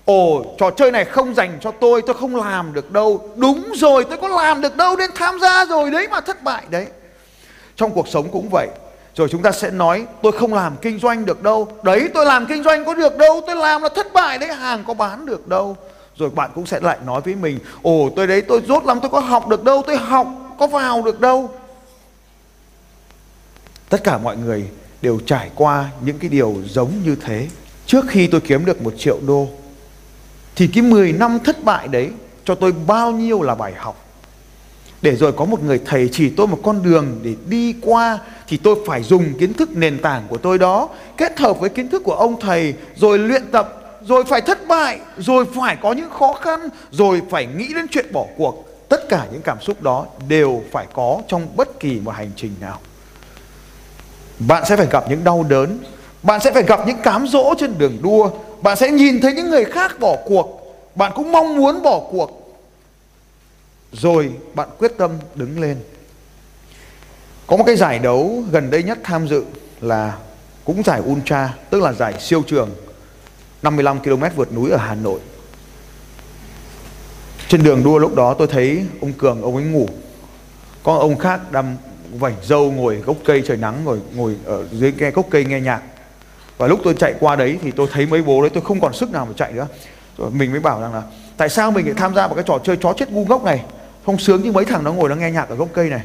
ồ, trò chơi này không dành cho tôi tôi không làm được đâu. Đúng rồi, tôi có làm được đâu nên tham gia rồi, đấy mà thất bại đấy. Trong cuộc sống cũng vậy, rồi chúng ta sẽ nói, tôi không làm kinh doanh được đâu. Đấy, tôi làm kinh doanh có được đâu, tôi làm là thất bại đấy, hàng có bán được đâu rồi bạn cũng sẽ lại nói với mình, ồ tôi đấy tôi rốt lắm, tôi có học được đâu, tôi học, có vào được đâu. Tất cả mọi người đều trải qua những cái điều giống như thế. Trước khi tôi kiếm được một triệu đô, thì cái 10 năm thất bại đấy cho tôi bao nhiêu là bài học. Để rồi có một người thầy chỉ tôi một con đường để đi qua, thì tôi phải dùng kiến thức nền tảng của tôi đó, kết hợp với kiến thức của ông thầy, rồi luyện tập rồi phải thất bại, rồi phải có những khó khăn, rồi phải nghĩ đến chuyện bỏ cuộc. Tất cả những cảm xúc đó đều phải có trong bất kỳ một hành trình nào. Bạn sẽ phải gặp những đau đớn, bạn sẽ phải gặp những cám dỗ trên đường đua, bạn sẽ nhìn thấy những người khác bỏ cuộc, bạn cũng mong muốn bỏ cuộc. Rồi bạn quyết tâm đứng lên. Có một cái giải đấu gần đây nhất tham dự là cũng giải ultra, tức là giải siêu trường. 55 km vượt núi ở Hà Nội. Trên đường đua lúc đó tôi thấy ông Cường, ông ấy ngủ. Có ông khác đang vảnh dâu ngồi gốc cây trời nắng, ngồi ngồi ở dưới nghe gốc cây nghe nhạc. Và lúc tôi chạy qua đấy thì tôi thấy mấy bố đấy, tôi không còn sức nào mà chạy nữa. Rồi mình mới bảo rằng là, tại sao mình lại tham gia vào cái trò chơi chó chết ngu ngốc này? Không sướng như mấy thằng nó ngồi nó nghe nhạc ở gốc cây này.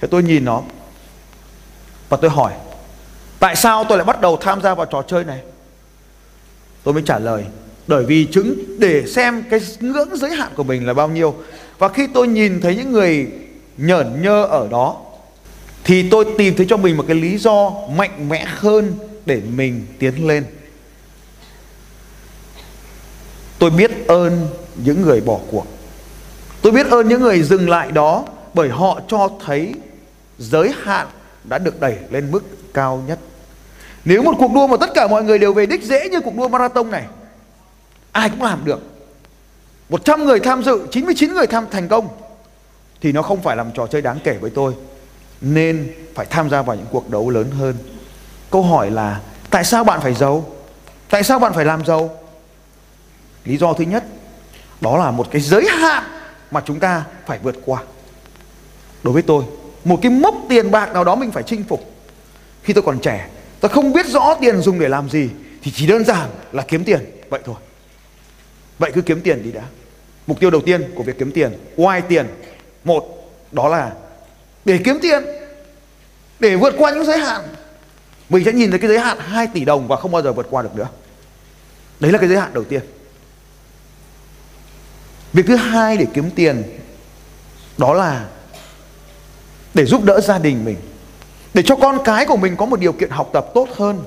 Thế tôi nhìn nó và tôi hỏi, tại sao tôi lại bắt đầu tham gia vào trò chơi này? Tôi mới trả lời, bởi vì chứng để xem cái ngưỡng giới hạn của mình là bao nhiêu. Và khi tôi nhìn thấy những người nhởn nhơ ở đó, thì tôi tìm thấy cho mình một cái lý do mạnh mẽ hơn để mình tiến lên. Tôi biết ơn những người bỏ cuộc. Tôi biết ơn những người dừng lại đó bởi họ cho thấy giới hạn đã được đẩy lên mức cao nhất nếu một cuộc đua mà tất cả mọi người đều về đích dễ như cuộc đua marathon này, ai cũng làm được. 100 người tham dự 99 người tham thành công, thì nó không phải làm trò chơi đáng kể với tôi. Nên phải tham gia vào những cuộc đấu lớn hơn. Câu hỏi là, tại sao bạn phải giàu tại sao bạn phải làm giàu? Lý do thứ nhất, đó là một cái giới hạn mà chúng ta phải vượt qua. Đối với tôi, một cái mốc tiền bạc nào đó mình phải chinh phục. Khi tôi còn trẻ ta không biết rõ tiền dùng để làm gì, thì chỉ đơn giản là kiếm tiền. Vậy thôi. Vậy cứ kiếm tiền đi đã. Mục tiêu đầu tiên của việc kiếm tiền, oai tiền, một, đó là để kiếm tiền, để vượt qua những giới hạn. Mình sẽ nhìn thấy cái giới hạn 2 tỷ đồng và không bao giờ vượt qua được nữa. Đấy là cái giới hạn đầu tiên. Việc thứ hai để kiếm tiền, đó là để giúp đỡ gia đình mình để cho con cái của mình có một điều kiện học tập tốt hơn.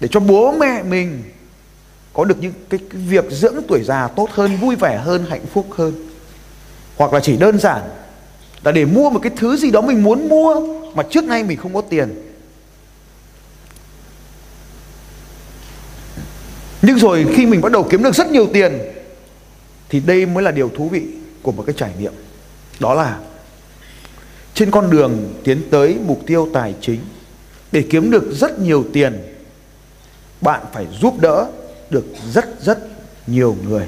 Để cho bố mẹ mình có được những cái, cái việc dưỡng tuổi già tốt hơn vui vẻ hơn hạnh phúc hơn. Hoặc là chỉ đơn giản là để mua một cái thứ gì đó mình muốn mua mà trước nay mình không có tiền. Nhưng rồi khi mình bắt đầu kiếm được rất nhiều tiền thì đây mới là điều thú vị của một cái trải nghiệm. Đó là trên con đường tiến tới mục tiêu tài chính. Để kiếm được rất nhiều tiền, bạn phải giúp đỡ được rất rất nhiều người.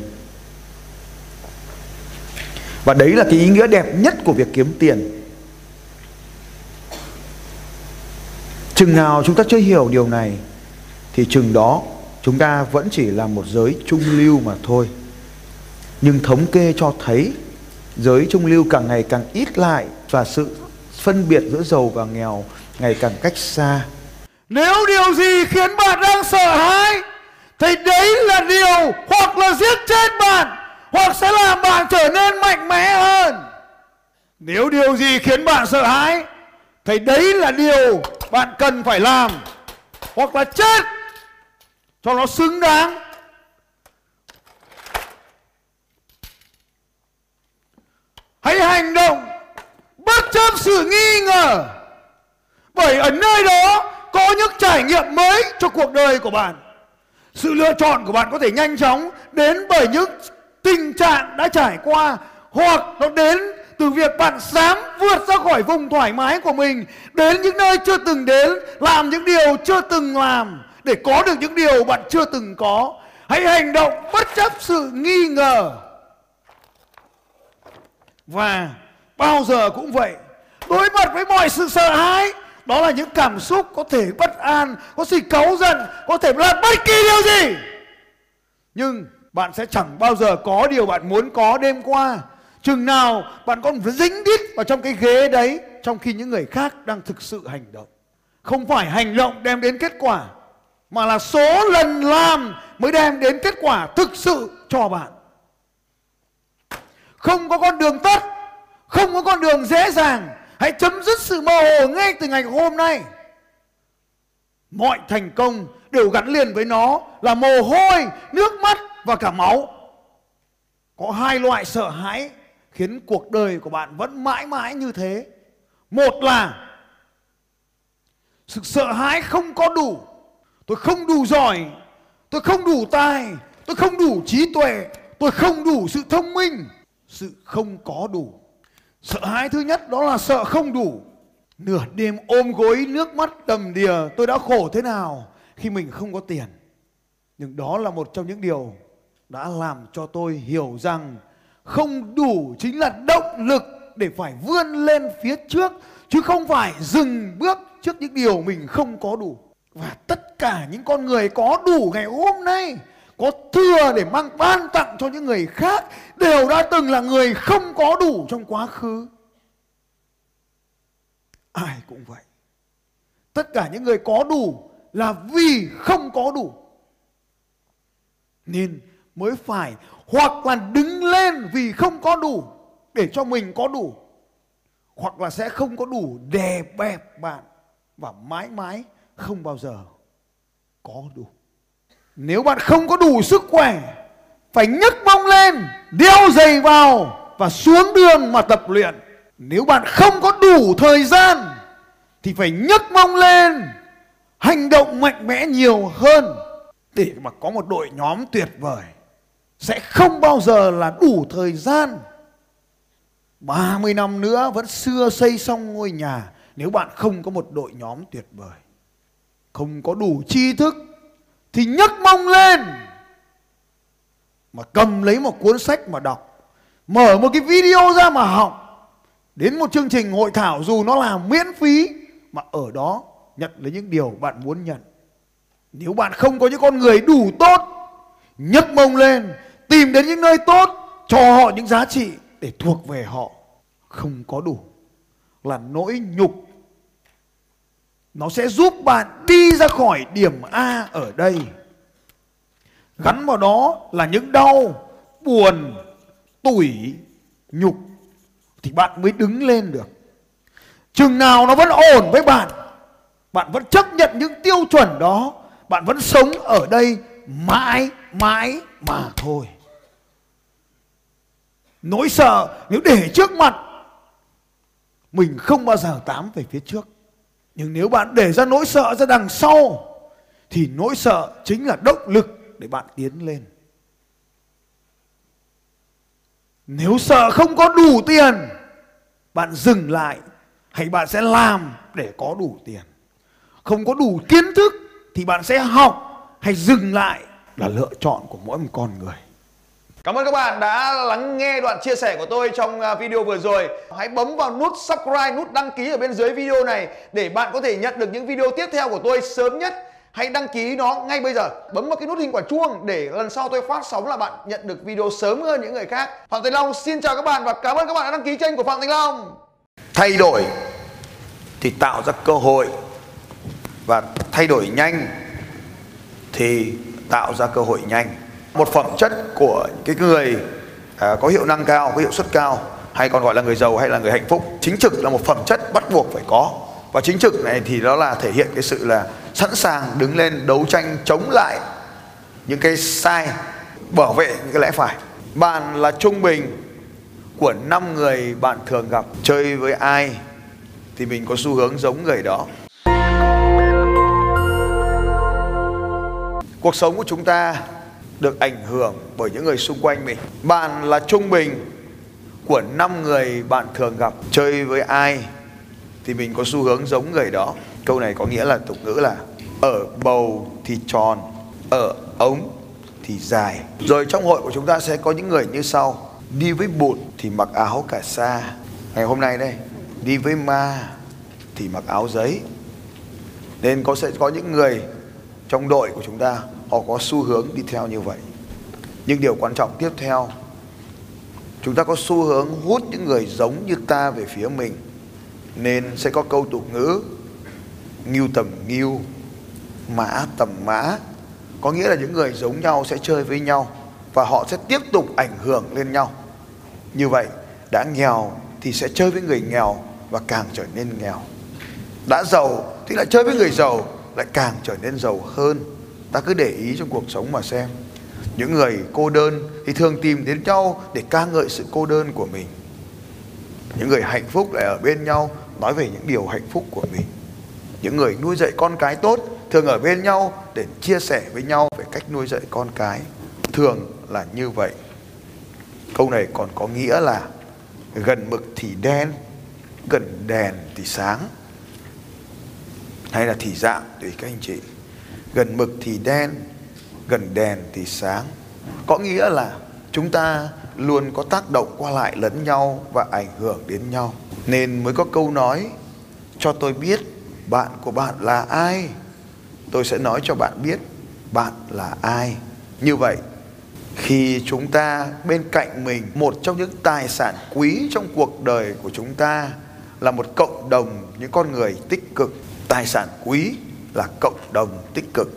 Và đấy là cái ý nghĩa đẹp nhất của việc kiếm tiền. Chừng nào chúng ta chưa hiểu điều này, thì chừng đó chúng ta vẫn chỉ là một giới trung lưu mà thôi. Nhưng thống kê cho thấy, giới trung lưu càng ngày càng ít lại và sự phân biệt giữa giàu và nghèo ngày càng cách xa. Nếu điều gì khiến bạn đang sợ hãi, thì đấy là điều hoặc là giết chết bạn, hoặc sẽ làm bạn trở nên mạnh mẽ hơn. Nếu điều gì khiến bạn sợ hãi, thì đấy là điều bạn cần phải làm, hoặc là chết cho nó xứng đáng. Hãy hành động bất chấp sự nghi ngờ. Bởi ở nơi đó có những trải nghiệm mới cho cuộc đời của bạn. Sự lựa chọn của bạn có thể nhanh chóng đến bởi những tình trạng đã trải qua, hoặc nó đến từ việc bạn dám vượt ra khỏi vùng thoải mái của mình, đến những nơi chưa từng đến, làm những điều chưa từng làm để có được những điều bạn chưa từng có. Hãy hành động bất chấp sự nghi ngờ. Và bao giờ cũng vậy. Đối mặt với mọi sự sợ hãi, đó là những cảm xúc có thể bất an, có sự cáu giận, có thể là bất kỳ điều gì. Nhưng bạn sẽ chẳng bao giờ có điều bạn muốn có đêm qua. Chừng nào bạn còn dính đít vào trong cái ghế đấy, trong khi những người khác đang thực sự hành động. Không phải hành động đem đến kết quả, mà là số lần làm mới đem đến kết quả thực sự cho bạn. Không có con đường tắt không có con đường dễ dàng. Hãy chấm dứt sự mơ hồ ngay từ ngày hôm nay. Mọi thành công đều gắn liền với nó là mồ hôi, nước mắt và cả máu. Có hai loại sợ hãi khiến cuộc đời của bạn vẫn mãi mãi như thế. Một là, sự sợ hãi không có đủ. Tôi không đủ giỏi, tôi không đủ tài, tôi không đủ trí tuệ, tôi không đủ sự thông minh. Sự không có đủ sợ hãi thứ nhất đó là sợ không đủ Nửa đêm ôm gối, nước mắt đầm đìa, tôi đã khổ thế nào khi mình không có tiền. Nhưng đó là một trong những điều đã làm cho tôi hiểu rằng không đủ chính là động lực để phải vươn lên phía trước, chứ không phải dừng bước trước những điều mình không có đủ. Và tất cả những con người có đủ ngày hôm nay có thừa để mang ban tặng cho những người khác, đều đã từng là người không có đủ trong quá khứ. Ai cũng vậy. Tất cả những người có đủ là vì không có đủ. Nên mới phải hoặc là đứng lên vì không có đủ để cho mình có đủ, hoặc là sẽ không có đủ đè bẹp bạn và mãi mãi không bao giờ có đủ nếu bạn không có đủ sức khỏe, phải nhấc mông lên, đeo giày vào và xuống đường mà tập luyện. Nếu bạn không có đủ thời gian, thì phải nhấc mông lên, hành động mạnh mẽ nhiều hơn. Để mà có một đội nhóm tuyệt vời, sẽ không bao giờ là đủ thời gian. 30 năm nữa vẫn xưa xây xong ngôi nhà, nếu bạn không có một đội nhóm tuyệt vời, không có đủ tri thức thì nhấc mông lên. Mà cầm lấy một cuốn sách mà đọc, mở một cái video ra mà học. Đến một chương trình hội thảo dù nó là miễn phí, mà ở đó nhận lấy những điều bạn muốn nhận. Nếu bạn không có những con người đủ tốt, nhấc mông lên, tìm đến những nơi tốt, cho họ những giá trị để thuộc về họ. Không có đủ. Là nỗi nhục nó sẽ giúp bạn đi ra khỏi điểm A ở đây. Gắn vào đó là những đau, buồn, tủi, nhục thì bạn mới đứng lên được. Chừng nào nó vẫn ổn với bạn bạn vẫn chấp nhận những tiêu chuẩn đó, bạn vẫn sống ở đây mãi mãi mà thôi. Nỗi sợ nếu để trước mặt, mình không bao giờ tám về phía trước nhưng nếu bạn để ra nỗi sợ ra đằng sau, thì nỗi sợ chính là động lực để bạn tiến lên. Nếu sợ không có đủ tiền, bạn dừng lại hay bạn sẽ làm để có đủ tiền. Không có đủ kiến thức thì bạn sẽ học hay dừng lại là lựa chọn của mỗi một con người. Cảm ơn các bạn đã lắng nghe đoạn chia sẻ của tôi trong à, video vừa rồi. Hãy bấm vào nút subscribe, nút đăng ký ở bên dưới video này để bạn có thể nhận được những video tiếp theo của tôi sớm nhất. Hãy đăng ký nó ngay bây giờ. Bấm vào cái nút hình quả chuông để lần sau tôi phát sóng là bạn nhận được video sớm hơn những người khác. Phạm Thành Long xin chào các bạn và cảm ơn các bạn đã đăng ký kênh của Phạm Thành Long. Thay đổi thì tạo ra cơ hội và thay đổi nhanh thì tạo ra cơ hội nhanh một phẩm chất của cái người à, có hiệu năng cao có hiệu suất cao hay còn gọi là người giàu hay là người hạnh phúc chính trực là một phẩm chất bắt buộc phải có. Và chính trực này thì nó là thể hiện cái sự là sẵn sàng đứng lên đấu tranh chống lại những cái sai bảo vệ những cái lẽ phải. Bạn là trung bình của năm người bạn thường gặp. Chơi với ai thì mình có xu hướng giống người đó. Cuộc sống của chúng ta được ảnh hưởng bởi những người xung quanh mình. Bạn là trung bình của năm người bạn thường gặp. Chơi với ai thì mình có xu hướng giống người đó. Câu này có nghĩa là tục ngữ là ở bầu thì tròn, ở ống thì dài. Rồi trong hội của chúng ta sẽ có những người như sau. Đi với bụt thì mặc áo cả sa. Ngày hôm nay đây, đi với ma thì mặc áo giấy. Nên có sẽ có những người trong đội của chúng ta họ có xu hướng đi theo như vậy. Nhưng điều quan trọng tiếp theo, chúng ta có xu hướng hút những người giống như ta về phía mình, nên sẽ có câu tục ngữ, nghiêu tầm nghiêu, mã tầm mã. Có nghĩa là những người giống nhau sẽ chơi với nhau và họ sẽ tiếp tục ảnh hưởng lên nhau. Như vậy, đã nghèo thì sẽ chơi với người nghèo và càng trở nên nghèo. Đã giàu thì lại chơi với người giàu, lại càng trở nên giàu hơn ta cứ để ý trong cuộc sống mà xem. Những người cô đơn thì thường tìm đến nhau để ca ngợi sự cô đơn của mình. Những người hạnh phúc lại ở bên nhau nói về những điều hạnh phúc của mình. Những người nuôi dạy con cái tốt thường ở bên nhau để chia sẻ với nhau về cách nuôi dạy con cái. Thường là như vậy. Câu này còn có nghĩa là gần mực thì đen, gần đèn thì sáng, hay là thì dạng, tùy các anh chị gần mực thì đen, gần đèn thì sáng. Có nghĩa là chúng ta luôn có tác động qua lại lẫn nhau và ảnh hưởng đến nhau. Nên mới có câu nói, cho tôi biết bạn của bạn là ai. Tôi sẽ nói cho bạn biết bạn là ai. Như vậy, khi chúng ta bên cạnh mình, một trong những tài sản quý trong cuộc đời của chúng ta là một cộng đồng, những con người tích cực, tài sản quý là cộng đồng tích cực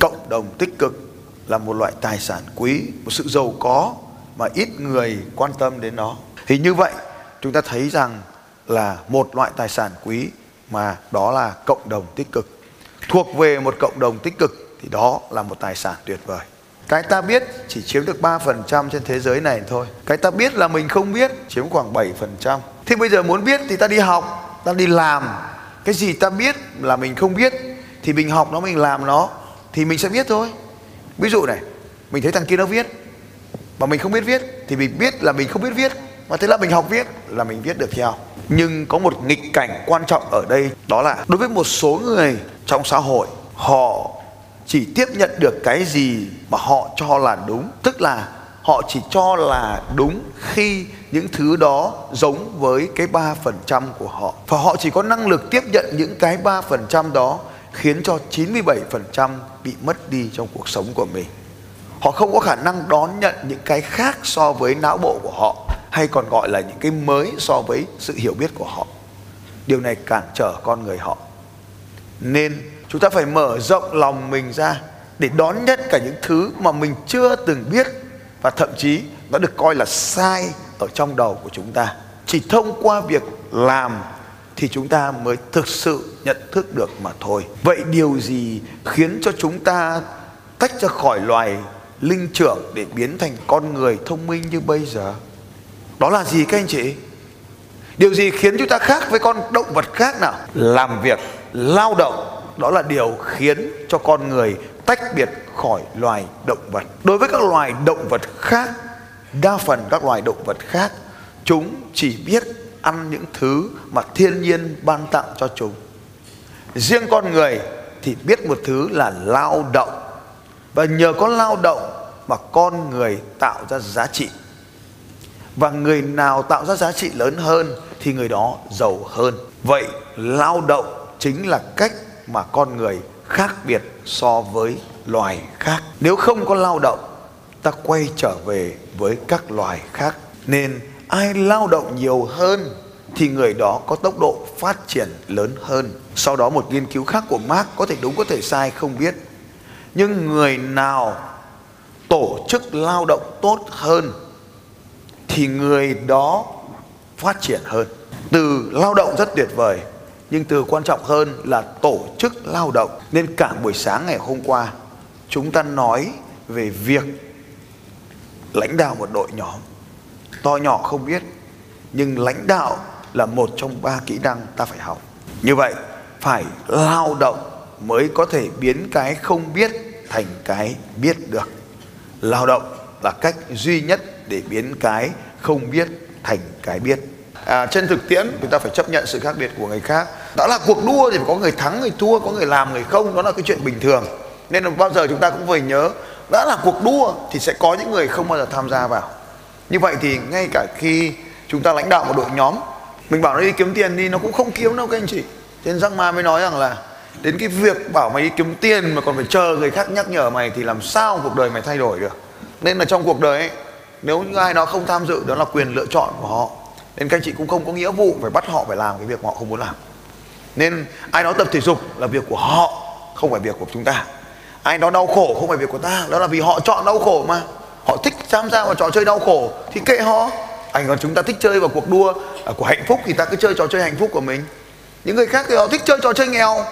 cộng đồng tích cực là một loại tài sản quý một sự giàu có mà ít người quan tâm đến nó thì như vậy chúng ta thấy rằng là một loại tài sản quý mà đó là cộng đồng tích cực thuộc về một cộng đồng tích cực thì đó là một tài sản tuyệt vời cái ta biết chỉ chiếm được 3% trên thế giới này thôi. Cái ta biết là mình không biết chiếm khoảng 7%. Thế bây giờ muốn biết thì ta đi học, ta đi làm. Cái gì ta biết là mình không biết thì mình học nó, mình làm nó thì mình sẽ biết thôi. Ví dụ này, mình thấy thằng kia nó viết mà mình không biết viết thì mình biết là mình không biết viết và thế là mình học viết là mình viết được theo. Nhưng có một nghịch cảnh quan trọng ở đây đó là đối với một số người trong xã hội họ chỉ tiếp nhận được cái gì mà họ cho là đúng tức là họ chỉ cho là đúng khi những thứ đó giống với cái 3% của họ và họ chỉ có năng lực tiếp nhận những cái 3% đó khiến cho 97% bị mất đi trong cuộc sống của mình. Họ không có khả năng đón nhận những cái khác so với não bộ của họ, hay còn gọi là những cái mới so với sự hiểu biết của họ. Điều này cản trở con người họ. Nên chúng ta phải mở rộng lòng mình ra để đón nhận cả những thứ mà mình chưa từng biết và thậm chí nó được coi là sai ở trong đầu của chúng ta chỉ thông qua việc làm thì chúng ta mới thực sự nhận thức được mà thôi. Vậy điều gì khiến cho chúng ta tách ra khỏi loài linh trưởng để biến thành con người thông minh như bây giờ? Đó là gì các anh chị? Điều gì khiến chúng ta khác với con động vật khác nào? Làm việc, lao động, đó là điều khiến cho con người tách biệt khỏi loài động vật. Đối với các loài động vật khác, đa phần các loài động vật khác, chúng chỉ biết ăn những thứ mà thiên nhiên ban tặng cho chúng. Riêng con người thì biết một thứ là lao động. Và nhờ có lao động mà con người tạo ra giá trị. Và người nào tạo ra giá trị lớn hơn thì người đó giàu hơn. Vậy lao động chính là cách mà con người khác biệt so với loài khác. Nếu không có lao động, ta quay trở về với các loài khác. Nên ai lao động nhiều hơn thì người đó có tốc độ phát triển lớn hơn. Sau đó một nghiên cứu khác của Mark, có thể đúng, có thể sai, không biết. Nhưng người nào tổ chức lao động tốt hơn thì người đó phát triển hơn. Từ lao động rất tuyệt vời, nhưng từ quan trọng hơn là tổ chức lao động. Nên cả buổi sáng ngày hôm qua, chúng ta nói về việc lãnh đạo một đội nhóm to nhỏ không biết nhưng lãnh đạo là một trong ba kỹ năng ta phải học. Như vậy phải lao động mới có thể biến cái không biết thành cái biết được. Lao động là cách duy nhất để biến cái không biết thành cái biết. À, trên thực tiễn chúng ta phải chấp nhận sự khác biệt của người khác. Đã là cuộc đua thì phải có người thắng người thua có người làm người không đó là cái chuyện bình thường. Nên là bao giờ chúng ta cũng phải nhớ đã là cuộc đua thì sẽ có những người không bao giờ tham gia vào như vậy thì ngay cả khi chúng ta lãnh đạo một đội nhóm, mình bảo nó đi kiếm tiền đi, nó cũng không kiếm đâu các anh chị. Trên răng ma mới nói rằng là đến cái việc bảo mày đi kiếm tiền mà còn phải chờ người khác nhắc nhở mày thì làm sao cuộc đời mày thay đổi được? Nên là trong cuộc đời ấy, nếu như ai đó không tham dự, đó là quyền lựa chọn của họ. Nên các anh chị cũng không có nghĩa vụ phải bắt họ phải làm cái việc mà họ không muốn làm. Nên ai đó tập thể dục là việc của họ, không phải việc của chúng ta. Ai đó đau khổ không phải việc của ta, đó là vì họ chọn đau khổ mà họ thích tham gia vào trò chơi đau khổ, thì kệ họ. Anh còn chúng ta thích chơi vào cuộc đua à, của hạnh phúc, thì ta cứ chơi trò chơi hạnh phúc của mình. Những người khác thì họ thích chơi trò chơi nghèo.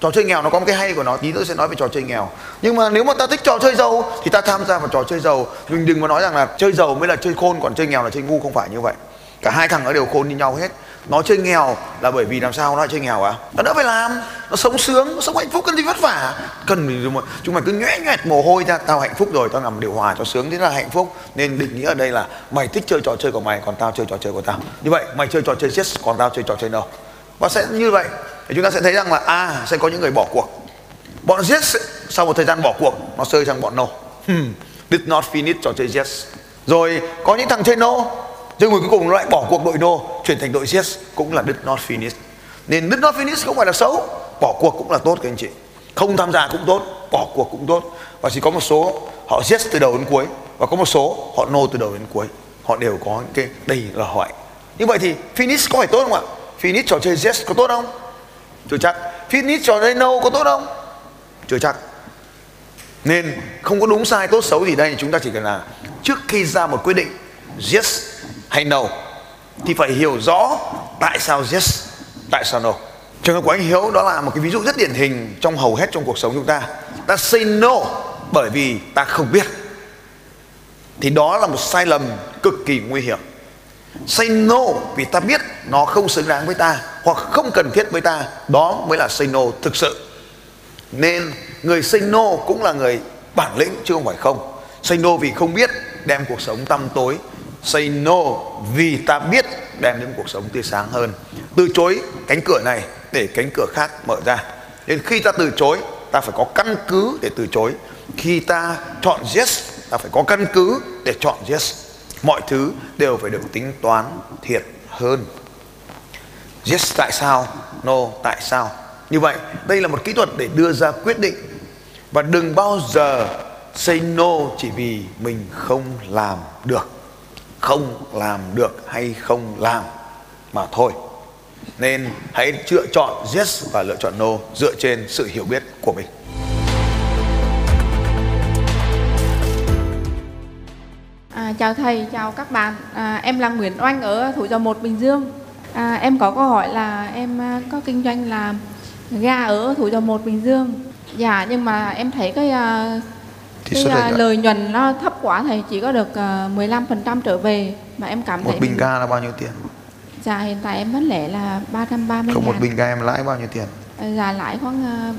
Trò chơi nghèo nó có một cái hay của nó, tí nữa sẽ nói về trò chơi nghèo. Nhưng mà nếu mà ta thích trò chơi giàu, thì ta tham gia vào trò chơi giàu. Mình đừng có nói rằng là chơi giàu mới là chơi khôn, còn chơi nghèo là chơi ngu, không phải như vậy. Cả hai thằng nó đều khôn như nhau hết nó chơi nghèo là bởi vì làm sao nó lại chơi nghèo à? Nó đỡ phải làm nó sống sướng nó sống hạnh phúc cần gì vất vả? Cần chúng mày cứ nhõe nhẹt mồ hôi ra tao hạnh phúc rồi tao làm điều hòa cho sướng thế là hạnh phúc. Nên định nghĩa ở đây là mày thích chơi trò chơi của mày còn tao chơi trò chơi của tao. Như vậy mày chơi trò chơi chess còn tao chơi trò chơi đâu và sẽ như vậy thì chúng ta sẽ thấy rằng là à sẽ có những người bỏ cuộc. Bọn yes sau một thời gian bỏ cuộc nó rơi sang bọn no hmm, did not finish trò chơi yes rồi có những thằng chơi no Thế người cuối cùng loại bỏ cuộc đội nô, chuyển thành đội yes cũng là did not finish nên did not finish không phải là xấu, bỏ cuộc cũng là tốt, các anh chị. Không tham gia cũng tốt, bỏ cuộc cũng tốt. Và chỉ có một số, họ yes từ đầu đến cuối, và có một số, họ nô từ đầu đến cuối. Họ đều có những cái đây là hỏi như vậy thì finish có phải tốt không ạ? Finish trò chơi yes có tốt không? Chưa chắc. Finish trò chơi no có tốt không? Chưa chắc. Nên không có đúng sai, tốt xấu gì đây. Chúng ta chỉ cần là trước khi ra một quyết định yes hay no? Thì phải hiểu rõ tại sao yes, tại sao no. Trường hợp của anh hiếu đó là một cái ví dụ rất điển hình trong hầu hết trong cuộc sống chúng ta. Ta say no bởi vì ta không biết. Thì đó là một sai lầm cực kỳ nguy hiểm. Say no vì ta biết nó không xứng đáng với ta hoặc không cần thiết với ta, đó mới là say no thực sự. Nên người say no cũng là người bản lĩnh, chứ không phải không. Say no vì không biết đem cuộc sống tăm tối say no vì ta biết đem đến cuộc sống tươi sáng hơn. Từ chối cánh cửa này để cánh cửa khác mở ra. Nên khi ta từ chối, ta phải có căn cứ để từ chối. Khi ta chọn yes, ta phải có căn cứ để chọn yes. Mọi thứ đều phải được tính toán thiệt hơn. Yes, tại sao? No, tại sao? Như vậy, đây là một kỹ thuật để đưa ra quyết định. Và đừng bao giờ say no chỉ vì mình không làm được không làm được hay không làm mà thôi nên hãy lựa chọn yes và lựa chọn no dựa trên sự hiểu biết của mình À, chào thầy, chào các bạn. À, em là Nguyễn Oanh ở Thủ Dầu Một, Bình Dương. À, em có câu hỏi là em à, có kinh doanh là ga ở Thủ Dầu Một, Bình Dương. Dạ, nhưng mà em thấy cái uh, thì cái xuất à, lợi nhuận. nó thấp quá thầy, chỉ có được à, 15% trở về mà em cảm một thấy bình mình- ga là bao nhiêu tiền Dạ hiện tại em bán lẻ là 330 không một ngàn. bình ga em lãi bao nhiêu tiền Dạ lãi khoảng à,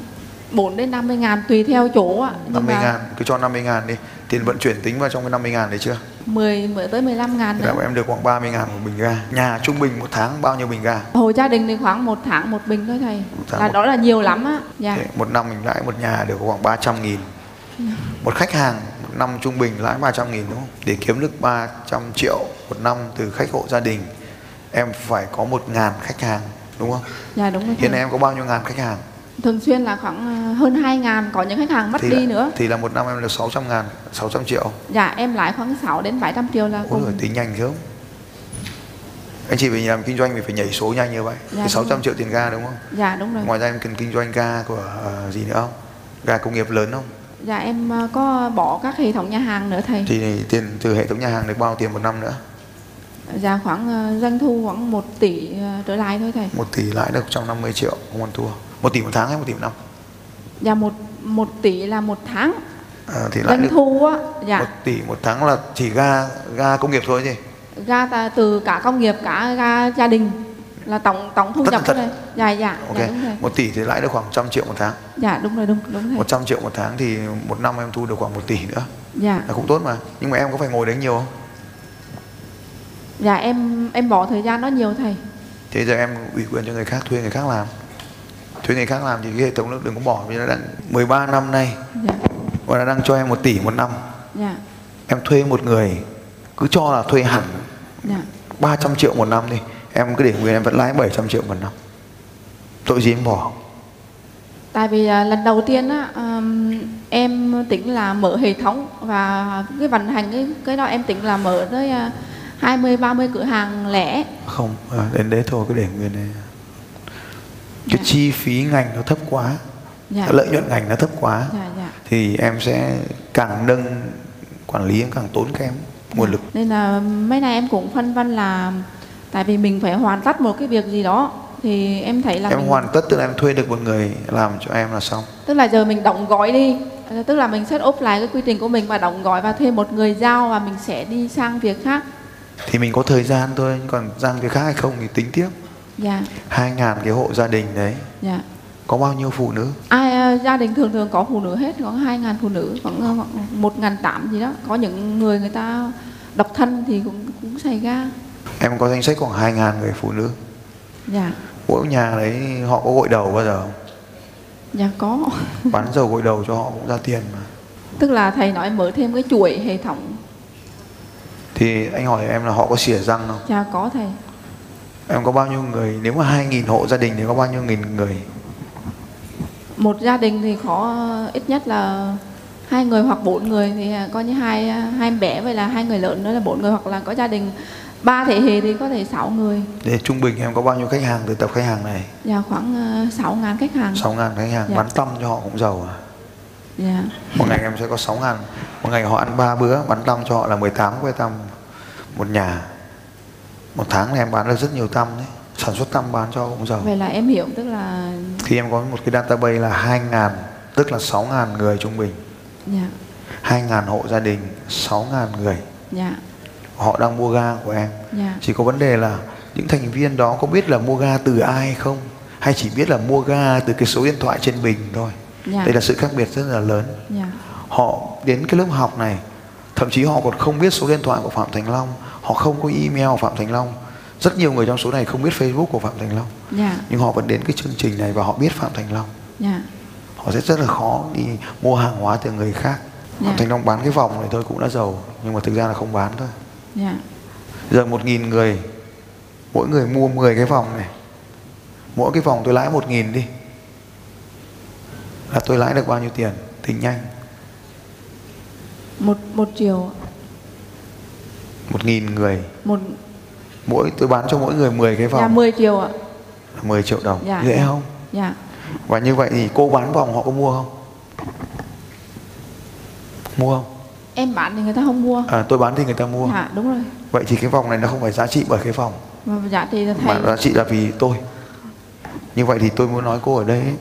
4 đến 50 ngàn tùy theo chỗ ạ. Nhưng 50 mà ngàn cứ cho 50 ngàn đi tiền vận chuyển tính vào trong cái 50 ngàn đấy chưa 10 10 tới 15 ngàn Thì là em được khoảng 30 ngàn một bình ga nhà trung bình một tháng bao nhiêu bình ga Hộ gia đình thì khoảng một tháng một bình thôi thầy. tháng Là một- đó là nhiều lắm á. Dạ. Thế một năm mình lãi một nhà được khoảng 300 nghìn một khách hàng một năm trung bình lãi 300 nghìn đúng không để kiếm được 300 triệu một năm từ khách hộ gia đình em phải có một ngàn khách hàng đúng không Dạ đúng rồi. hiện nay em có bao nhiêu ngàn khách hàng Thường xuyên là khoảng ờ, hơn 2 ngàn, có những khách hàng mất thì đi là, nữa. thì là một năm em được 600 ngàn 600 triệu Dạ em lãi khoảng 6 đến 700 triệu là Ôi cùng. rồi tính nhanh không anh chị phải làm kinh doanh thì phải nhảy số nhanh như vậy Dạ, thì đúng 600 rồi. triệu tiền ga đúng không Dạ đúng rồi. ngoài ra em cần kinh doanh ga của ờ, gì nữa không ga công nghiệp lớn không Dạ em ờ, có bỏ các hệ thống nhà hàng nữa thầy. thì tiền từ hệ thống nhà hàng được bao tiền một năm nữa Dạ khoảng ờ, doanh thu khoảng 1 tỷ ờ, trở lại thôi thầy. một tỷ lãi được 150 triệu không ăn thua một tỷ một tháng hay một tỷ một năm Dạ một một tỷ là một tháng. à, thì lãi Doanh thu á, một dạ tỷ một tháng là chỉ ga ga công nghiệp thôi gì ga từ cả công nghiệp cả ga gia đình là tổng tổng thu Tất nhập tật. thôi. Dạ dạ, ok dạ đúng rồi. một tỷ thì lãi được khoảng 100 triệu một tháng Dạ đúng rồi đúng đúng rồi. 100 triệu một tháng thì một năm em thu được khoảng một tỷ nữa Dạ. là cũng tốt mà nhưng mà em có phải ngồi đấy nhiều không Dạ em em bỏ thời gian đó nhiều thầy. thế giờ em ủy quyền cho người khác thuê người khác làm thuê người khác làm thì cái hệ thống nó đừng có bỏ vì nó đang 13 năm nay Dạ. và nó đang cho em một tỷ một năm Dạ. em thuê một người cứ cho là thuê hẳn Dạ. 300 triệu một năm đi em cứ để nguyên em vẫn lãi 700 triệu một năm tội gì em bỏ Tại vì à, lần đầu tiên á ừm, em tính là mở hệ thống và cái vận hành cái cái đó em tính là mở tới à, 20 30 cửa hàng lẻ. không à, đến đấy thôi cứ để nguyên này cái Dạ. chi phí ngành nó thấp quá Dạ. lợi nhuận ngành nó thấp quá Dạ dạ. thì em sẽ càng nâng quản lý em càng tốn kém nguồn lực Nên là mấy nay em cũng phân vân là tại vì mình phải hoàn tất một cái việc gì đó thì em thấy là em mình, hoàn tất tức là em thuê được một người làm cho em là xong. Tức là giờ mình động gói đi. Tức là mình set up lại cái quy trình của mình và động gói và thuê một người giao và mình sẽ đi sang việc khác. Thì mình có thời gian thôi còn sang cái khác hay không thì tính tiếp. Dạ. Hai ngàn cái hộ gia đình đấy. Dạ. Có bao nhiêu phụ nữ? Ai ờ, gia đình thường thường có phụ nữ hết khoảng hai ngàn phụ nữ khoảng ờ, khoảng một ngàn tám gì đó. Có những người người ta độc thân thì cũng cũng xảy ra em có danh sách khoảng hai ngàn người phụ nữ. Dạ. Mỗi nhà đấy họ có gội đầu bao giờ không? Dạ có. Bán dầu gội đầu cho họ cũng ra tiền mà. Tức là thầy nói mở thêm cái chuỗi hệ thống. Thì anh hỏi em là họ có xỉa răng không? Dạ có thầy. Em có bao nhiêu người? Nếu mà 2.000 hộ gia đình thì có bao nhiêu nghìn người? Một gia đình thì có ít nhất là hai người hoặc bốn người thì coi như hai hai em bé với là hai người lớn nữa là bốn người hoặc là có gia đình ba thế hệ thì có thể sáu người. Để trung bình em có bao nhiêu khách hàng từ tập khách hàng này? Dạ khoảng ờ, sáu ngàn khách hàng. 6 ngàn khách hàng Dạ. bán tâm cho họ cũng giàu à? Dạ. Một ngày em sẽ có 6 ngàn. Một ngày họ ăn 3 bữa bán tâm cho họ là 18 que tâm một nhà. Một tháng này em bán được rất nhiều tâm đấy. Sản xuất tâm bán cho họ cũng giàu. Vậy là em hiểu tức là thì em có một cái database là 2 ngàn tức là 6 ngàn người trung bình. Dạ. 2 ngàn hộ gia đình 6 ngàn người. Dạ họ đang mua ga của em. Dạ. Chỉ có vấn đề là những thành viên đó có biết là mua ga từ ai không? Hay chỉ biết là mua ga từ cái số điện thoại trên bình thôi? Dạ. Đây là sự khác biệt rất là lớn. Dạ. Họ đến cái lớp học này thậm chí họ còn không biết số điện thoại của phạm thành long. Họ không có email của phạm thành long. Rất nhiều người trong số này không biết facebook của phạm thành long. Dạ. Nhưng họ vẫn đến cái chương trình này và họ biết phạm thành long. Dạ. Họ sẽ rất là khó đi mua hàng hóa từ người khác. Dạ. phạm thành long bán cái vòng này thôi cũng đã giàu nhưng mà thực ra là không bán thôi dạ. Giờ một nghìn người mỗi người mua 10 cái vòng này. Mỗi cái vòng tôi lãi một nghìn đi. Là tôi lãi được bao nhiêu tiền? Tính nhanh. Một một triệu một nghìn người. Một mỗi tôi bán cho mỗi người 10 cái dạ vòng 10 triệu ạ. Là 10 triệu đồng. Dạ. dễ không? Dạ. Và như vậy thì cô bán vòng họ có mua không? Mua không em bán thì người ta không mua. À, tôi bán thì người ta mua. Dạ đúng rồi. Vậy thì cái vòng này nó không phải giá trị bởi cái vòng. Mà giá trị là mà thầy. giá trị là vì tôi. Như vậy thì tôi muốn nói cô ở đây ấy,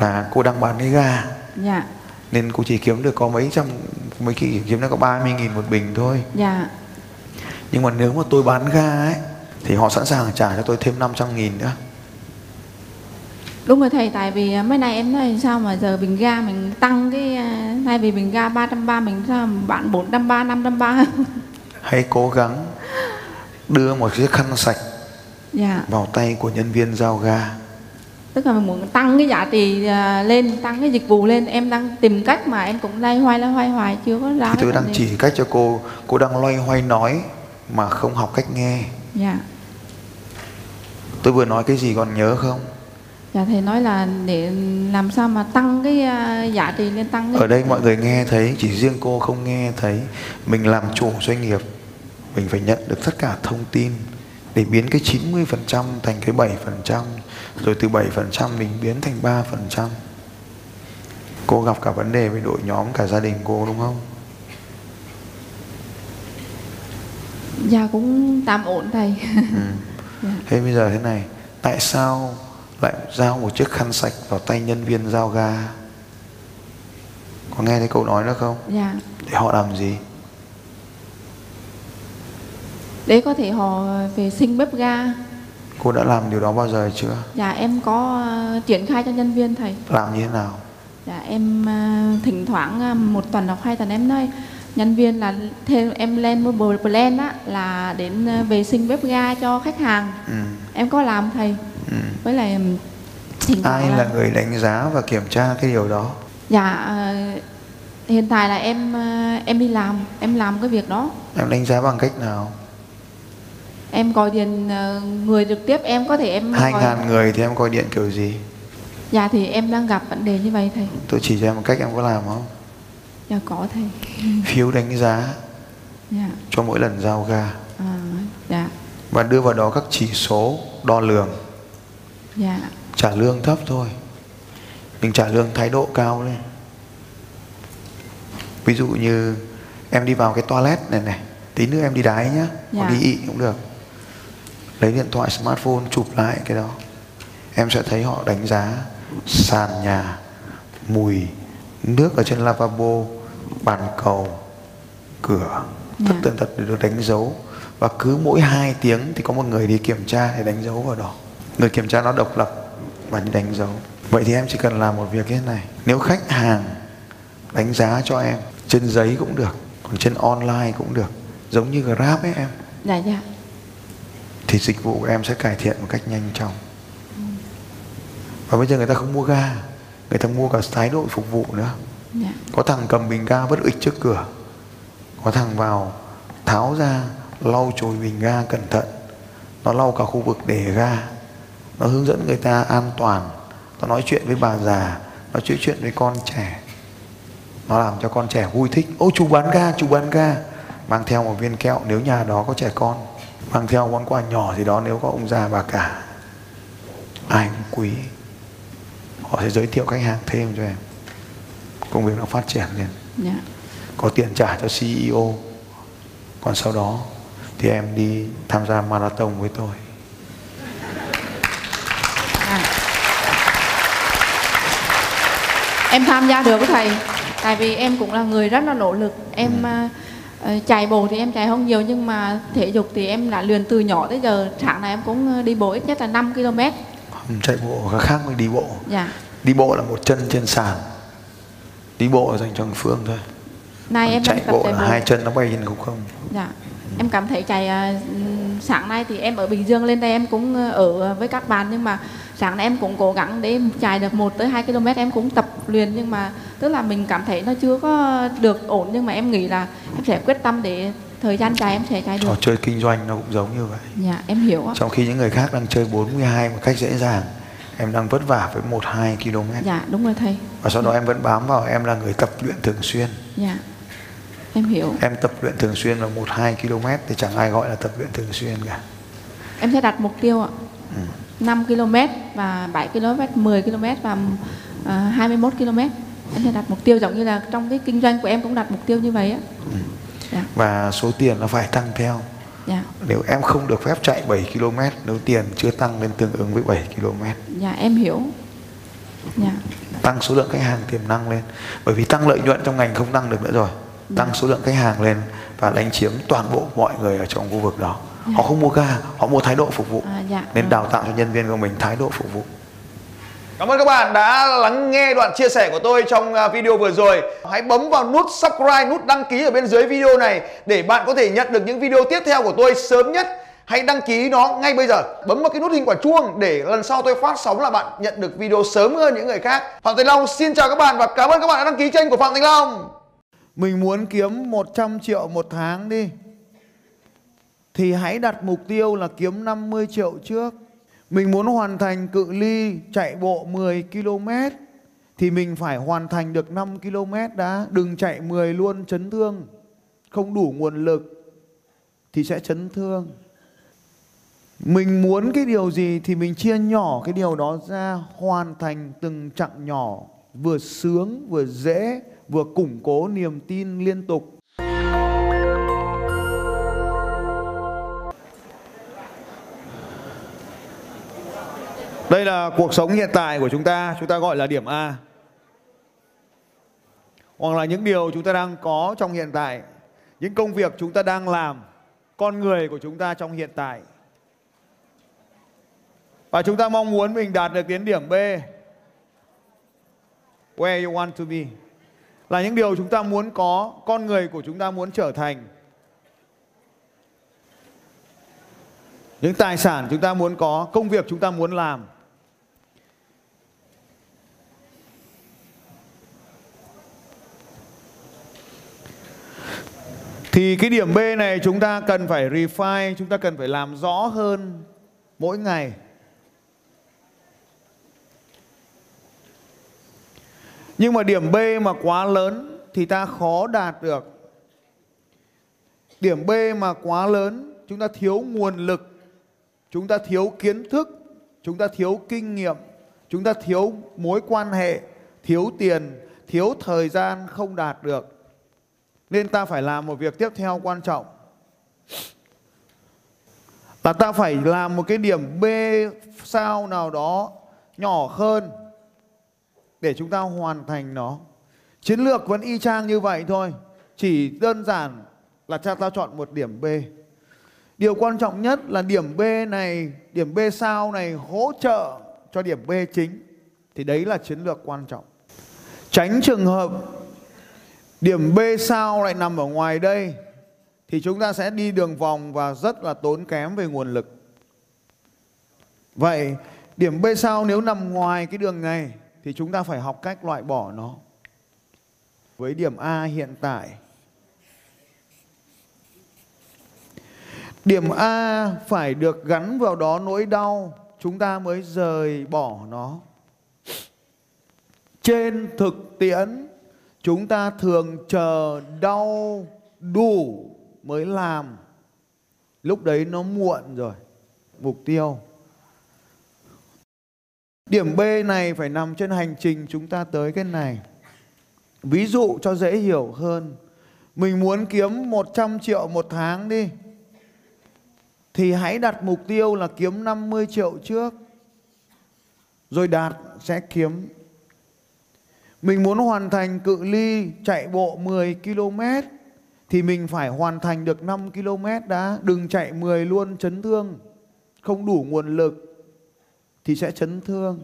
là cô đang bán cái ga dạ. Nên cô chỉ kiếm được có mấy trăm mấy kỳ kiếm được có 30 nghìn một bình thôi. Dạ. Nhưng mà nếu mà tôi bán ga ấy thì họ sẵn sàng trả cho tôi thêm 500 nghìn nữa đúng rồi thầy tại vì à, mấy nay em nói sao mà giờ bình ga mình tăng cái à, thay vì bình ga 330 mình sao bán 430 530 hãy cố gắng đưa một chiếc khăn sạch dạ. vào tay của nhân viên giao ga. Tức là mình muốn tăng cái giá trị à, lên tăng cái dịch vụ lên. Em đang tìm cách mà em cũng lay hoay lay hoay hoài chưa có ra thì tôi đang đề. chỉ cách cho cô cô đang loay hoay nói mà không học cách nghe. Dạ. Tôi vừa nói cái gì còn nhớ không dạ thầy nói là để làm sao mà tăng cái à, giá trị lên tăng cái ở đây mọi người nghe thấy chỉ riêng cô không nghe thấy. Mình làm chủ doanh nghiệp mình phải nhận được tất cả thông tin để biến cái 90% thành cái 7% rồi từ 7% mình biến thành 3% cô gặp cả vấn đề với đội nhóm cả gia đình cô đúng không? Dạ cũng tạm ổn thầy. Ừ. dạ. thế bây giờ thế này tại sao lại giao một chiếc khăn sạch vào tay nhân viên giao ga. Có nghe thấy cậu nói nữa không? Dạ. Để họ làm gì? Để có thể họ về sinh bếp ga. Cô đã làm điều đó bao giờ chưa? Dạ em có à, triển khai cho nhân viên thầy. Làm như thế nào? Dạ em à, thỉnh thoảng à, một tuần hoặc hai tuần em nói nhân viên là thêm em lên bộ plan á là đến vệ sinh bếp ga cho khách hàng. Ừ. em có làm thầy Ừ. với lại thoảng ai là người đánh giá và kiểm tra cái điều đó? Dạ à, hiện tại là em à, em đi làm em làm cái việc đó. Em đánh giá bằng cách nào? Em gọi điện à, người trực tiếp em có thể em hai gọi- ngàn người thì em gọi điện kiểu gì? Dạ thì em đang gặp vấn đề như vậy thầy. Tôi chỉ cho em một cách em có làm không? Dạ có thầy. Phiếu đánh giá dạ. cho mỗi lần giao ga. À, dạ. Và đưa vào đó các chỉ số đo lường dạ. Trả lương thấp thôi. Nhưng trả lương thái độ cao lên ví dụ như em đi vào cái toilet này này tí nữa em đi đái nhá. Hoặc Dạ. đi ị cũng được. Lấy điện thoại smartphone chụp lại cái đó. Em sẽ thấy họ đánh giá sàn nhà mùi nước ở trên lavabo bàn cầu cửa. Tất Dạ. tần tật được đánh dấu. Và cứ mỗi 2 tiếng thì có một người đi kiểm tra để đánh dấu vào đó người kiểm tra nó độc lập và đi đánh dấu. Vậy thì em chỉ cần làm một việc như thế này. Nếu khách hàng đánh giá cho em trên giấy cũng được còn trên online cũng được giống như grab ấy em dạ dạ. thì dịch vụ của em sẽ cải thiện một cách nhanh chóng. Và bây giờ người ta không mua ga người ta mua cả thái độ phục vụ nữa. Dạ. Có thằng cầm bình ga vứt ịch trước cửa có thằng vào tháo ra lau chùi bình ga cẩn thận. Nó lau cả khu vực để ga nó hướng dẫn người ta an toàn. Nó nói chuyện với bà già nó nói chuyện với con trẻ. Nó làm cho con trẻ vui thích. Ô chú bán ga chú bán ga. Mang theo một viên kẹo nếu nhà đó có trẻ con. Mang theo món quà nhỏ gì đó nếu có ông già bà cả. Ai cũng quý. Họ sẽ giới thiệu khách hàng thêm cho em. Công việc nó phát triển lên dạ. Có tiền trả cho CEO còn sau đó thì em đi tham gia marathon với tôi Em tham gia được với thầy. Tại vì em cũng là người rất là nỗ lực. Em à, ờ, chạy bộ thì em chạy không nhiều Nhưng mà thể dục thì em đã luyện từ nhỏ tới giờ. Sáng nay em cũng ờ, đi bộ ít nhất là 5 km. Ừ, chạy bộ khác khác với đi bộ. Dạ. Đi bộ là một chân trên sàn. Đi bộ là dành cho người phương thôi. Nay Còn em chạy bộ chạy là bộ. hai chân nó bay trên không không. Dạ. Em cảm thấy chạy ừm, sáng nay thì em ở Bình Dương lên đây em cũng ở với các bạn. Nhưng mà sáng nay em cũng cố gắng để chạy được 1 tới 2 km em cũng tập luyện nhưng mà tức là mình cảm thấy nó chưa có được ổn nhưng mà em nghĩ là em sẽ quyết tâm để thời gian chạy em sẽ chạy được. trò chơi kinh doanh nó cũng giống như vậy Dạ em hiểu ạ. trong khi những người khác đang chơi 42 một cách dễ dàng em đang vất vả với 1 2 km Dạ đúng rồi thầy. và sau đó em vẫn bám vào em là người tập luyện thường xuyên Dạ. Em hiểu. em tập luyện thường xuyên là 1 2 km thì chẳng ai gọi là tập luyện thường xuyên cả Em sẽ đặt mục tiêu ạ. Ừ. 5 km và 7 km, 10 km và à, 21 km. Em sẽ đặt mục tiêu giống như là trong cái kinh doanh của em cũng đặt mục tiêu như vậy á. Dạ. và số tiền nó phải tăng theo Dạ. nếu em không được phép chạy 7 km nếu tiền chưa tăng lên tương ứng với 7 km Dạ em hiểu. Dạ. tăng số lượng khách hàng tiềm năng lên bởi vì tăng lợi nhuận trong ngành không tăng được nữa rồi tăng số lượng khách hàng lên và đánh chiếm toàn bộ mọi người ở trong khu vực đó họ không mua ga họ mua thái độ phục vụ À, dạ. nên Vâng. đào tạo cho nhân viên của mình thái độ phục vụ Cảm ơn các bạn đã lắng nghe đoạn chia sẻ của tôi trong à, video vừa rồi. Hãy bấm vào nút subscribe, nút đăng ký ở bên dưới video này để bạn có thể nhận được những video tiếp theo của tôi sớm nhất. Hãy đăng ký nó ngay bây giờ. Bấm vào cái nút hình quả chuông để lần sau tôi phát sóng là bạn nhận được video sớm hơn những người khác. Phạm Thành Long xin chào các bạn và cảm ơn các bạn đã đăng ký kênh của Phạm Thành Long. mình muốn kiếm 100 triệu một tháng đi thì hãy đặt mục tiêu là kiếm 50 triệu trước. Mình muốn hoàn thành cự ly chạy bộ 10 km thì mình phải hoàn thành được 5 km đã. Đừng chạy 10 luôn chấn thương. Không đủ nguồn lực thì sẽ chấn thương. Mình muốn cái điều gì thì mình chia nhỏ cái điều đó ra, hoàn thành từng chặng nhỏ, vừa sướng, vừa dễ, vừa củng cố niềm tin liên tục. Đây là cuộc sống hiện tại của chúng ta. Chúng ta gọi là điểm a. Hoặc là những điều chúng ta đang có trong hiện tại. Những công việc chúng ta đang làm. Con người của chúng ta trong hiện tại. Và chúng ta mong muốn mình đạt được đến điểm B. Where you want to be. Là những điều chúng ta muốn có, con người của chúng ta muốn trở thành. Những tài sản chúng ta muốn có, công việc chúng ta muốn làm. Thì cái điểm B này chúng ta cần phải refine chúng ta cần phải làm rõ hơn mỗi ngày Nhưng mà điểm B mà quá lớn thì ta khó đạt được. Điểm B mà quá lớn, chúng ta thiếu nguồn lực, chúng ta thiếu kiến thức, chúng ta thiếu kinh nghiệm, chúng ta thiếu mối quan hệ, thiếu tiền, thiếu thời gian không đạt được. Nên ta phải làm một việc tiếp theo quan trọng. Là ta phải làm một cái điểm B sao nào đó nhỏ hơn để chúng ta hoàn thành nó. Chiến lược vẫn y chang như vậy thôi, chỉ đơn giản là cha ta chọn một điểm B. Điều quan trọng nhất là điểm B này, điểm B sao này hỗ trợ cho điểm B chính. Thì đấy là chiến lược quan trọng. Tránh trường hợp điểm B sao lại nằm ở ngoài đây thì chúng ta sẽ đi đường vòng và rất là tốn kém về nguồn lực. Vậy Điểm B sao nếu nằm ngoài cái đường này thì chúng ta phải học cách loại bỏ nó. Với điểm A hiện tại. Điểm A phải được gắn vào đó nỗi đau, chúng ta mới rời bỏ nó. Trên thực tiễn, chúng ta thường chờ đau đủ mới làm. Lúc đấy nó muộn rồi. Mục tiêu Điểm B này phải nằm trên hành trình chúng ta tới cái này. Ví dụ cho dễ hiểu hơn. Mình muốn kiếm 100 triệu một tháng đi. Thì hãy đặt mục tiêu là kiếm 50 triệu trước. Rồi đạt sẽ kiếm. Mình muốn hoàn thành cự ly chạy bộ 10 km thì mình phải hoàn thành được 5 km đã. Đừng chạy 10 luôn, chấn thương. Không đủ nguồn lực, thì sẽ chấn thương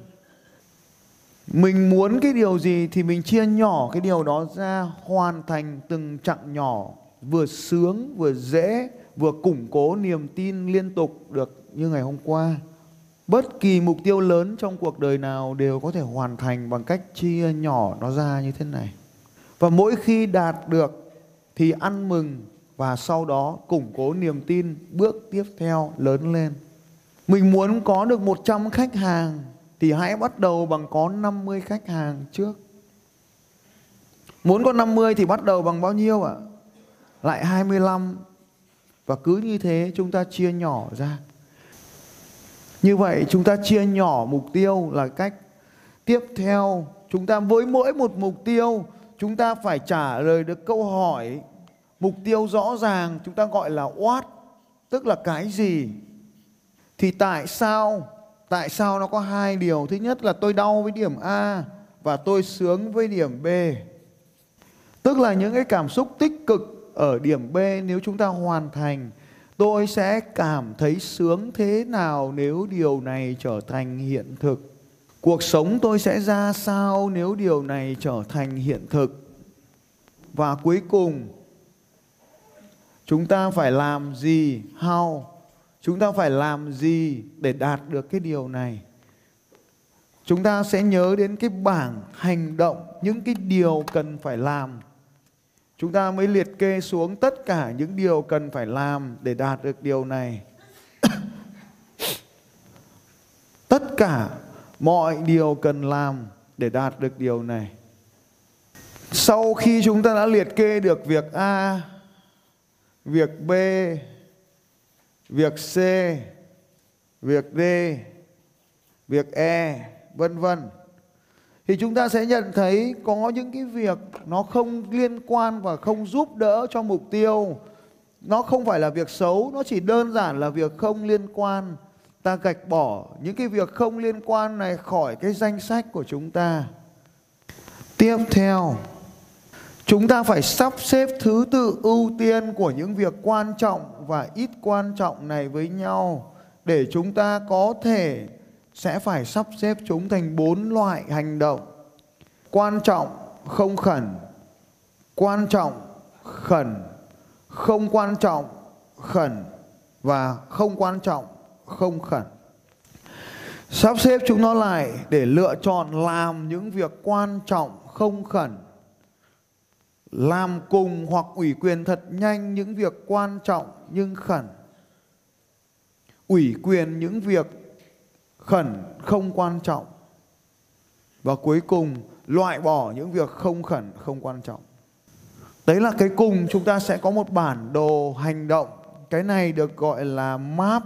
mình muốn cái điều gì thì mình chia nhỏ cái điều đó ra, hoàn thành từng chặng nhỏ, vừa sướng, vừa dễ, vừa củng cố niềm tin liên tục được như ngày hôm qua bất kỳ mục tiêu lớn trong cuộc đời nào đều có thể hoàn thành bằng cách chia nhỏ nó ra như thế này và mỗi khi đạt được thì ăn mừng và sau đó củng cố niềm tin bước tiếp theo lớn lên mình muốn có được 100 khách hàng thì hãy bắt đầu bằng có 50 khách hàng trước. Muốn có 50 thì bắt đầu bằng bao nhiêu ạ? Lại 25. Và cứ như thế chúng ta chia nhỏ ra. Như vậy, chúng ta chia nhỏ mục tiêu là cách tiếp theo. Chúng ta với mỗi một mục tiêu, chúng ta phải trả lời được câu hỏi. Mục tiêu rõ ràng, chúng ta gọi là what, tức là cái gì? Thì tại sao tại sao nó có hai điều? Thứ nhất là tôi đau với điểm a và tôi sướng với điểm b. Tức là những cái cảm xúc tích cực ở điểm b nếu chúng ta hoàn thành tôi sẽ cảm thấy sướng thế nào nếu điều này trở thành hiện thực? Cuộc sống tôi sẽ ra sao nếu điều này trở thành hiện thực? Và cuối cùng, chúng ta phải làm gì? How? Chúng ta phải làm gì để đạt được cái điều này? Chúng ta sẽ nhớ đến cái bảng hành động, những cái điều cần phải làm chúng ta mới liệt kê xuống tất cả những điều cần phải làm để đạt được điều này tất cả mọi điều cần làm để đạt được điều này sau khi chúng ta đã liệt kê được việc a việc b việc C, việc D, việc E, vân vân. Thì chúng ta sẽ nhận thấy có những cái việc nó không liên quan và không giúp đỡ cho mục tiêu. Nó không phải là việc xấu, nó chỉ đơn giản là việc không liên quan. Ta gạch bỏ những cái việc không liên quan này khỏi cái danh sách của chúng ta. Tiếp theo, chúng ta phải sắp xếp thứ tự ưu tiên của những việc quan trọng và ít quan trọng này với nhau để chúng ta có thể sẽ phải sắp xếp chúng thành bốn loại hành động. Quan trọng, không khẩn. Quan trọng, khẩn. Không quan trọng, khẩn. Và không quan trọng, không khẩn. Sắp xếp chúng nó lại để lựa chọn làm những việc quan trọng, không khẩn. Làm cùng hoặc ủy quyền thật nhanh những việc quan trọng nhưng khẩn. Ủy quyền những việc khẩn không quan trọng. Và cuối cùng, loại bỏ những việc không khẩn, không quan trọng. Đấy là cái cùng, chúng ta sẽ có một bản đồ hành động. Cái này được gọi là map,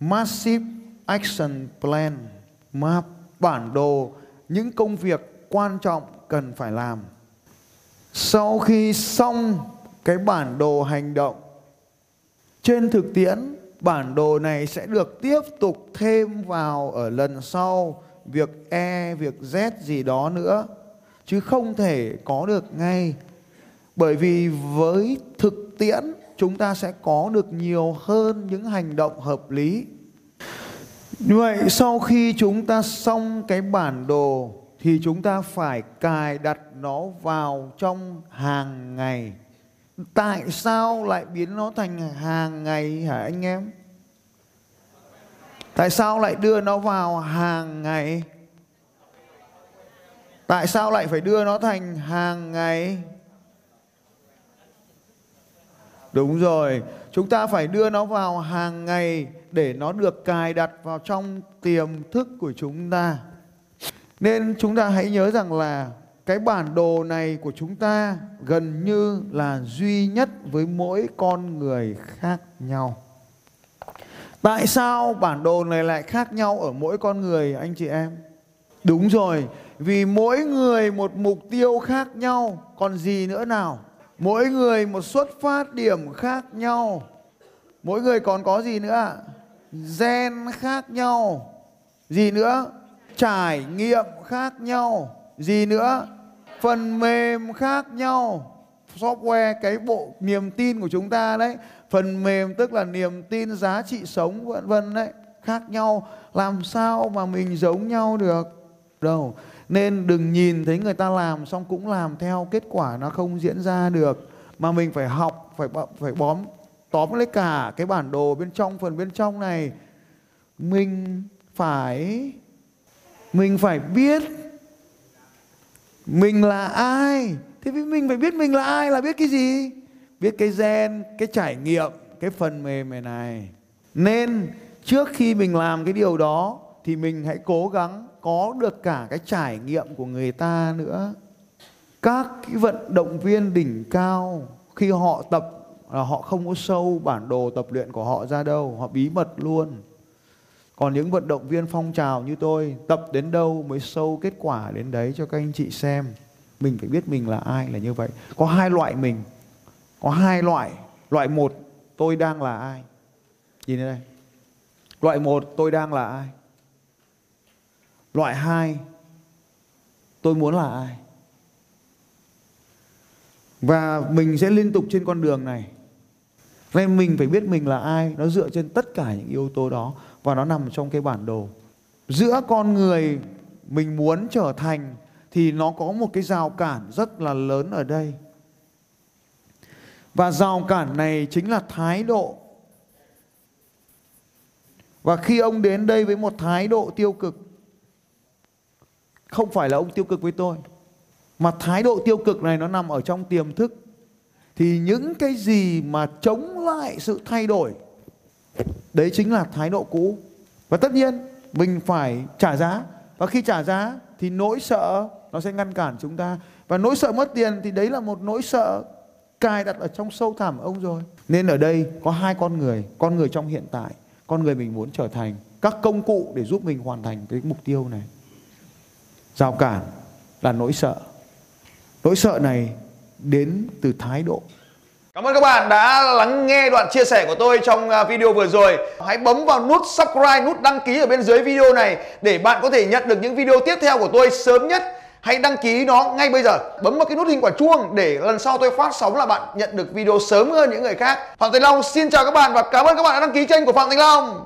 massive action plan. Map, bản đồ, những công việc quan trọng cần phải làm. Sau khi xong cái bản đồ hành động, trên thực tiễn bản đồ này sẽ được tiếp tục thêm vào ở lần sau việc E, việc Z gì đó nữa chứ không thể có được ngay. Bởi vì với thực tiễn chúng ta sẽ có được nhiều hơn những hành động hợp lý. Như vậy sau khi chúng ta xong cái bản đồ thì chúng ta phải cài đặt nó vào trong hàng ngày tại sao lại biến nó thành hàng ngày hả anh em Tại sao lại đưa nó vào hàng ngày? Tại sao lại phải đưa nó thành hàng ngày? Đúng rồi, chúng ta phải đưa nó vào hàng ngày để nó được cài đặt vào trong tiềm thức của chúng ta. Nên chúng ta hãy nhớ rằng là cái bản đồ này của chúng ta gần như là duy nhất với mỗi con người khác nhau. Tại sao bản đồ này lại khác nhau ở mỗi con người anh chị em? Đúng rồi, vì mỗi người một mục tiêu khác nhau, còn gì nữa nào? Mỗi người một xuất phát điểm khác nhau. Mỗi người còn có gì nữa? Gen khác nhau. Gì nữa? Trải nghiệm khác nhau. Gì nữa? Phần mềm khác nhau. Software cái bộ niềm tin của chúng ta đấy. Phần mềm tức là niềm tin giá trị sống, vân vân đấy. Khác nhau. Làm sao mà mình giống nhau được? Đâu, nên đừng nhìn thấy người ta làm xong cũng làm theo kết quả nó không diễn ra được mà mình phải học, phải phải bóm, tóm lấy cả cái bản đồ bên trong, phần bên trong này mình phải mình phải biết mình là ai? Thế vì mình phải biết mình là ai, là biết cái gì? Biết cái gen, cái trải nghiệm, cái phần mềm này này. Nên trước khi mình làm cái điều đó, thì mình hãy cố gắng có được cả cái trải nghiệm của người ta nữa. Các cái vận động viên đỉnh cao, khi họ tập là họ không có sâu bản đồ tập luyện của họ ra đâu, họ bí mật luôn còn những vận động viên phong trào như tôi tập đến đâu mới sâu kết quả đến đấy cho các anh chị xem. Mình phải biết mình là ai là như vậy. Có hai loại mình. Có hai loại. Loại một tôi đang là ai? Nhìn đây. Loại một tôi đang là ai? Loại hai tôi muốn là ai? Và mình sẽ liên tục trên con đường này. Nên mình phải biết mình là ai, nó dựa trên tất cả những yếu tố đó và nó nằm trong cái bản đồ. Giữa con người mình muốn trở thành thì nó có một cái rào cản rất là lớn ở đây. Và rào cản này chính là thái độ. Và khi ông đến đây với một thái độ tiêu cực, không phải là ông tiêu cực với tôi, mà thái độ tiêu cực này nó nằm ở trong tiềm thức, thì những cái gì mà chống lại sự thay đổi đấy chính là thái độ cũ. Và tất nhiên, mình phải trả giá. Và khi trả giá thì nỗi sợ nó sẽ ngăn cản chúng ta. Và nỗi sợ mất tiền thì đấy là một nỗi sợ cài đặt ở trong sâu thẳm ông rồi. Nên ở đây có hai con người con người trong hiện tại, con người mình muốn trở thành các công cụ để giúp mình hoàn thành cái mục tiêu này. Rào cản là nỗi sợ. Nỗi sợ này đến từ thái độ. Cảm ơn các bạn đã lắng nghe đoạn chia sẻ của tôi trong à, video vừa rồi. Hãy bấm vào nút subscribe, nút đăng ký ở bên dưới video này để bạn có thể nhận được những video tiếp theo của tôi sớm nhất. Hãy đăng ký nó ngay bây giờ. Bấm vào cái nút hình quả chuông để lần sau tôi phát sóng là bạn nhận được video sớm hơn những người khác. Phạm Thành Long xin chào các bạn và cảm ơn các bạn đã đăng ký kênh của Phạm Thành Long.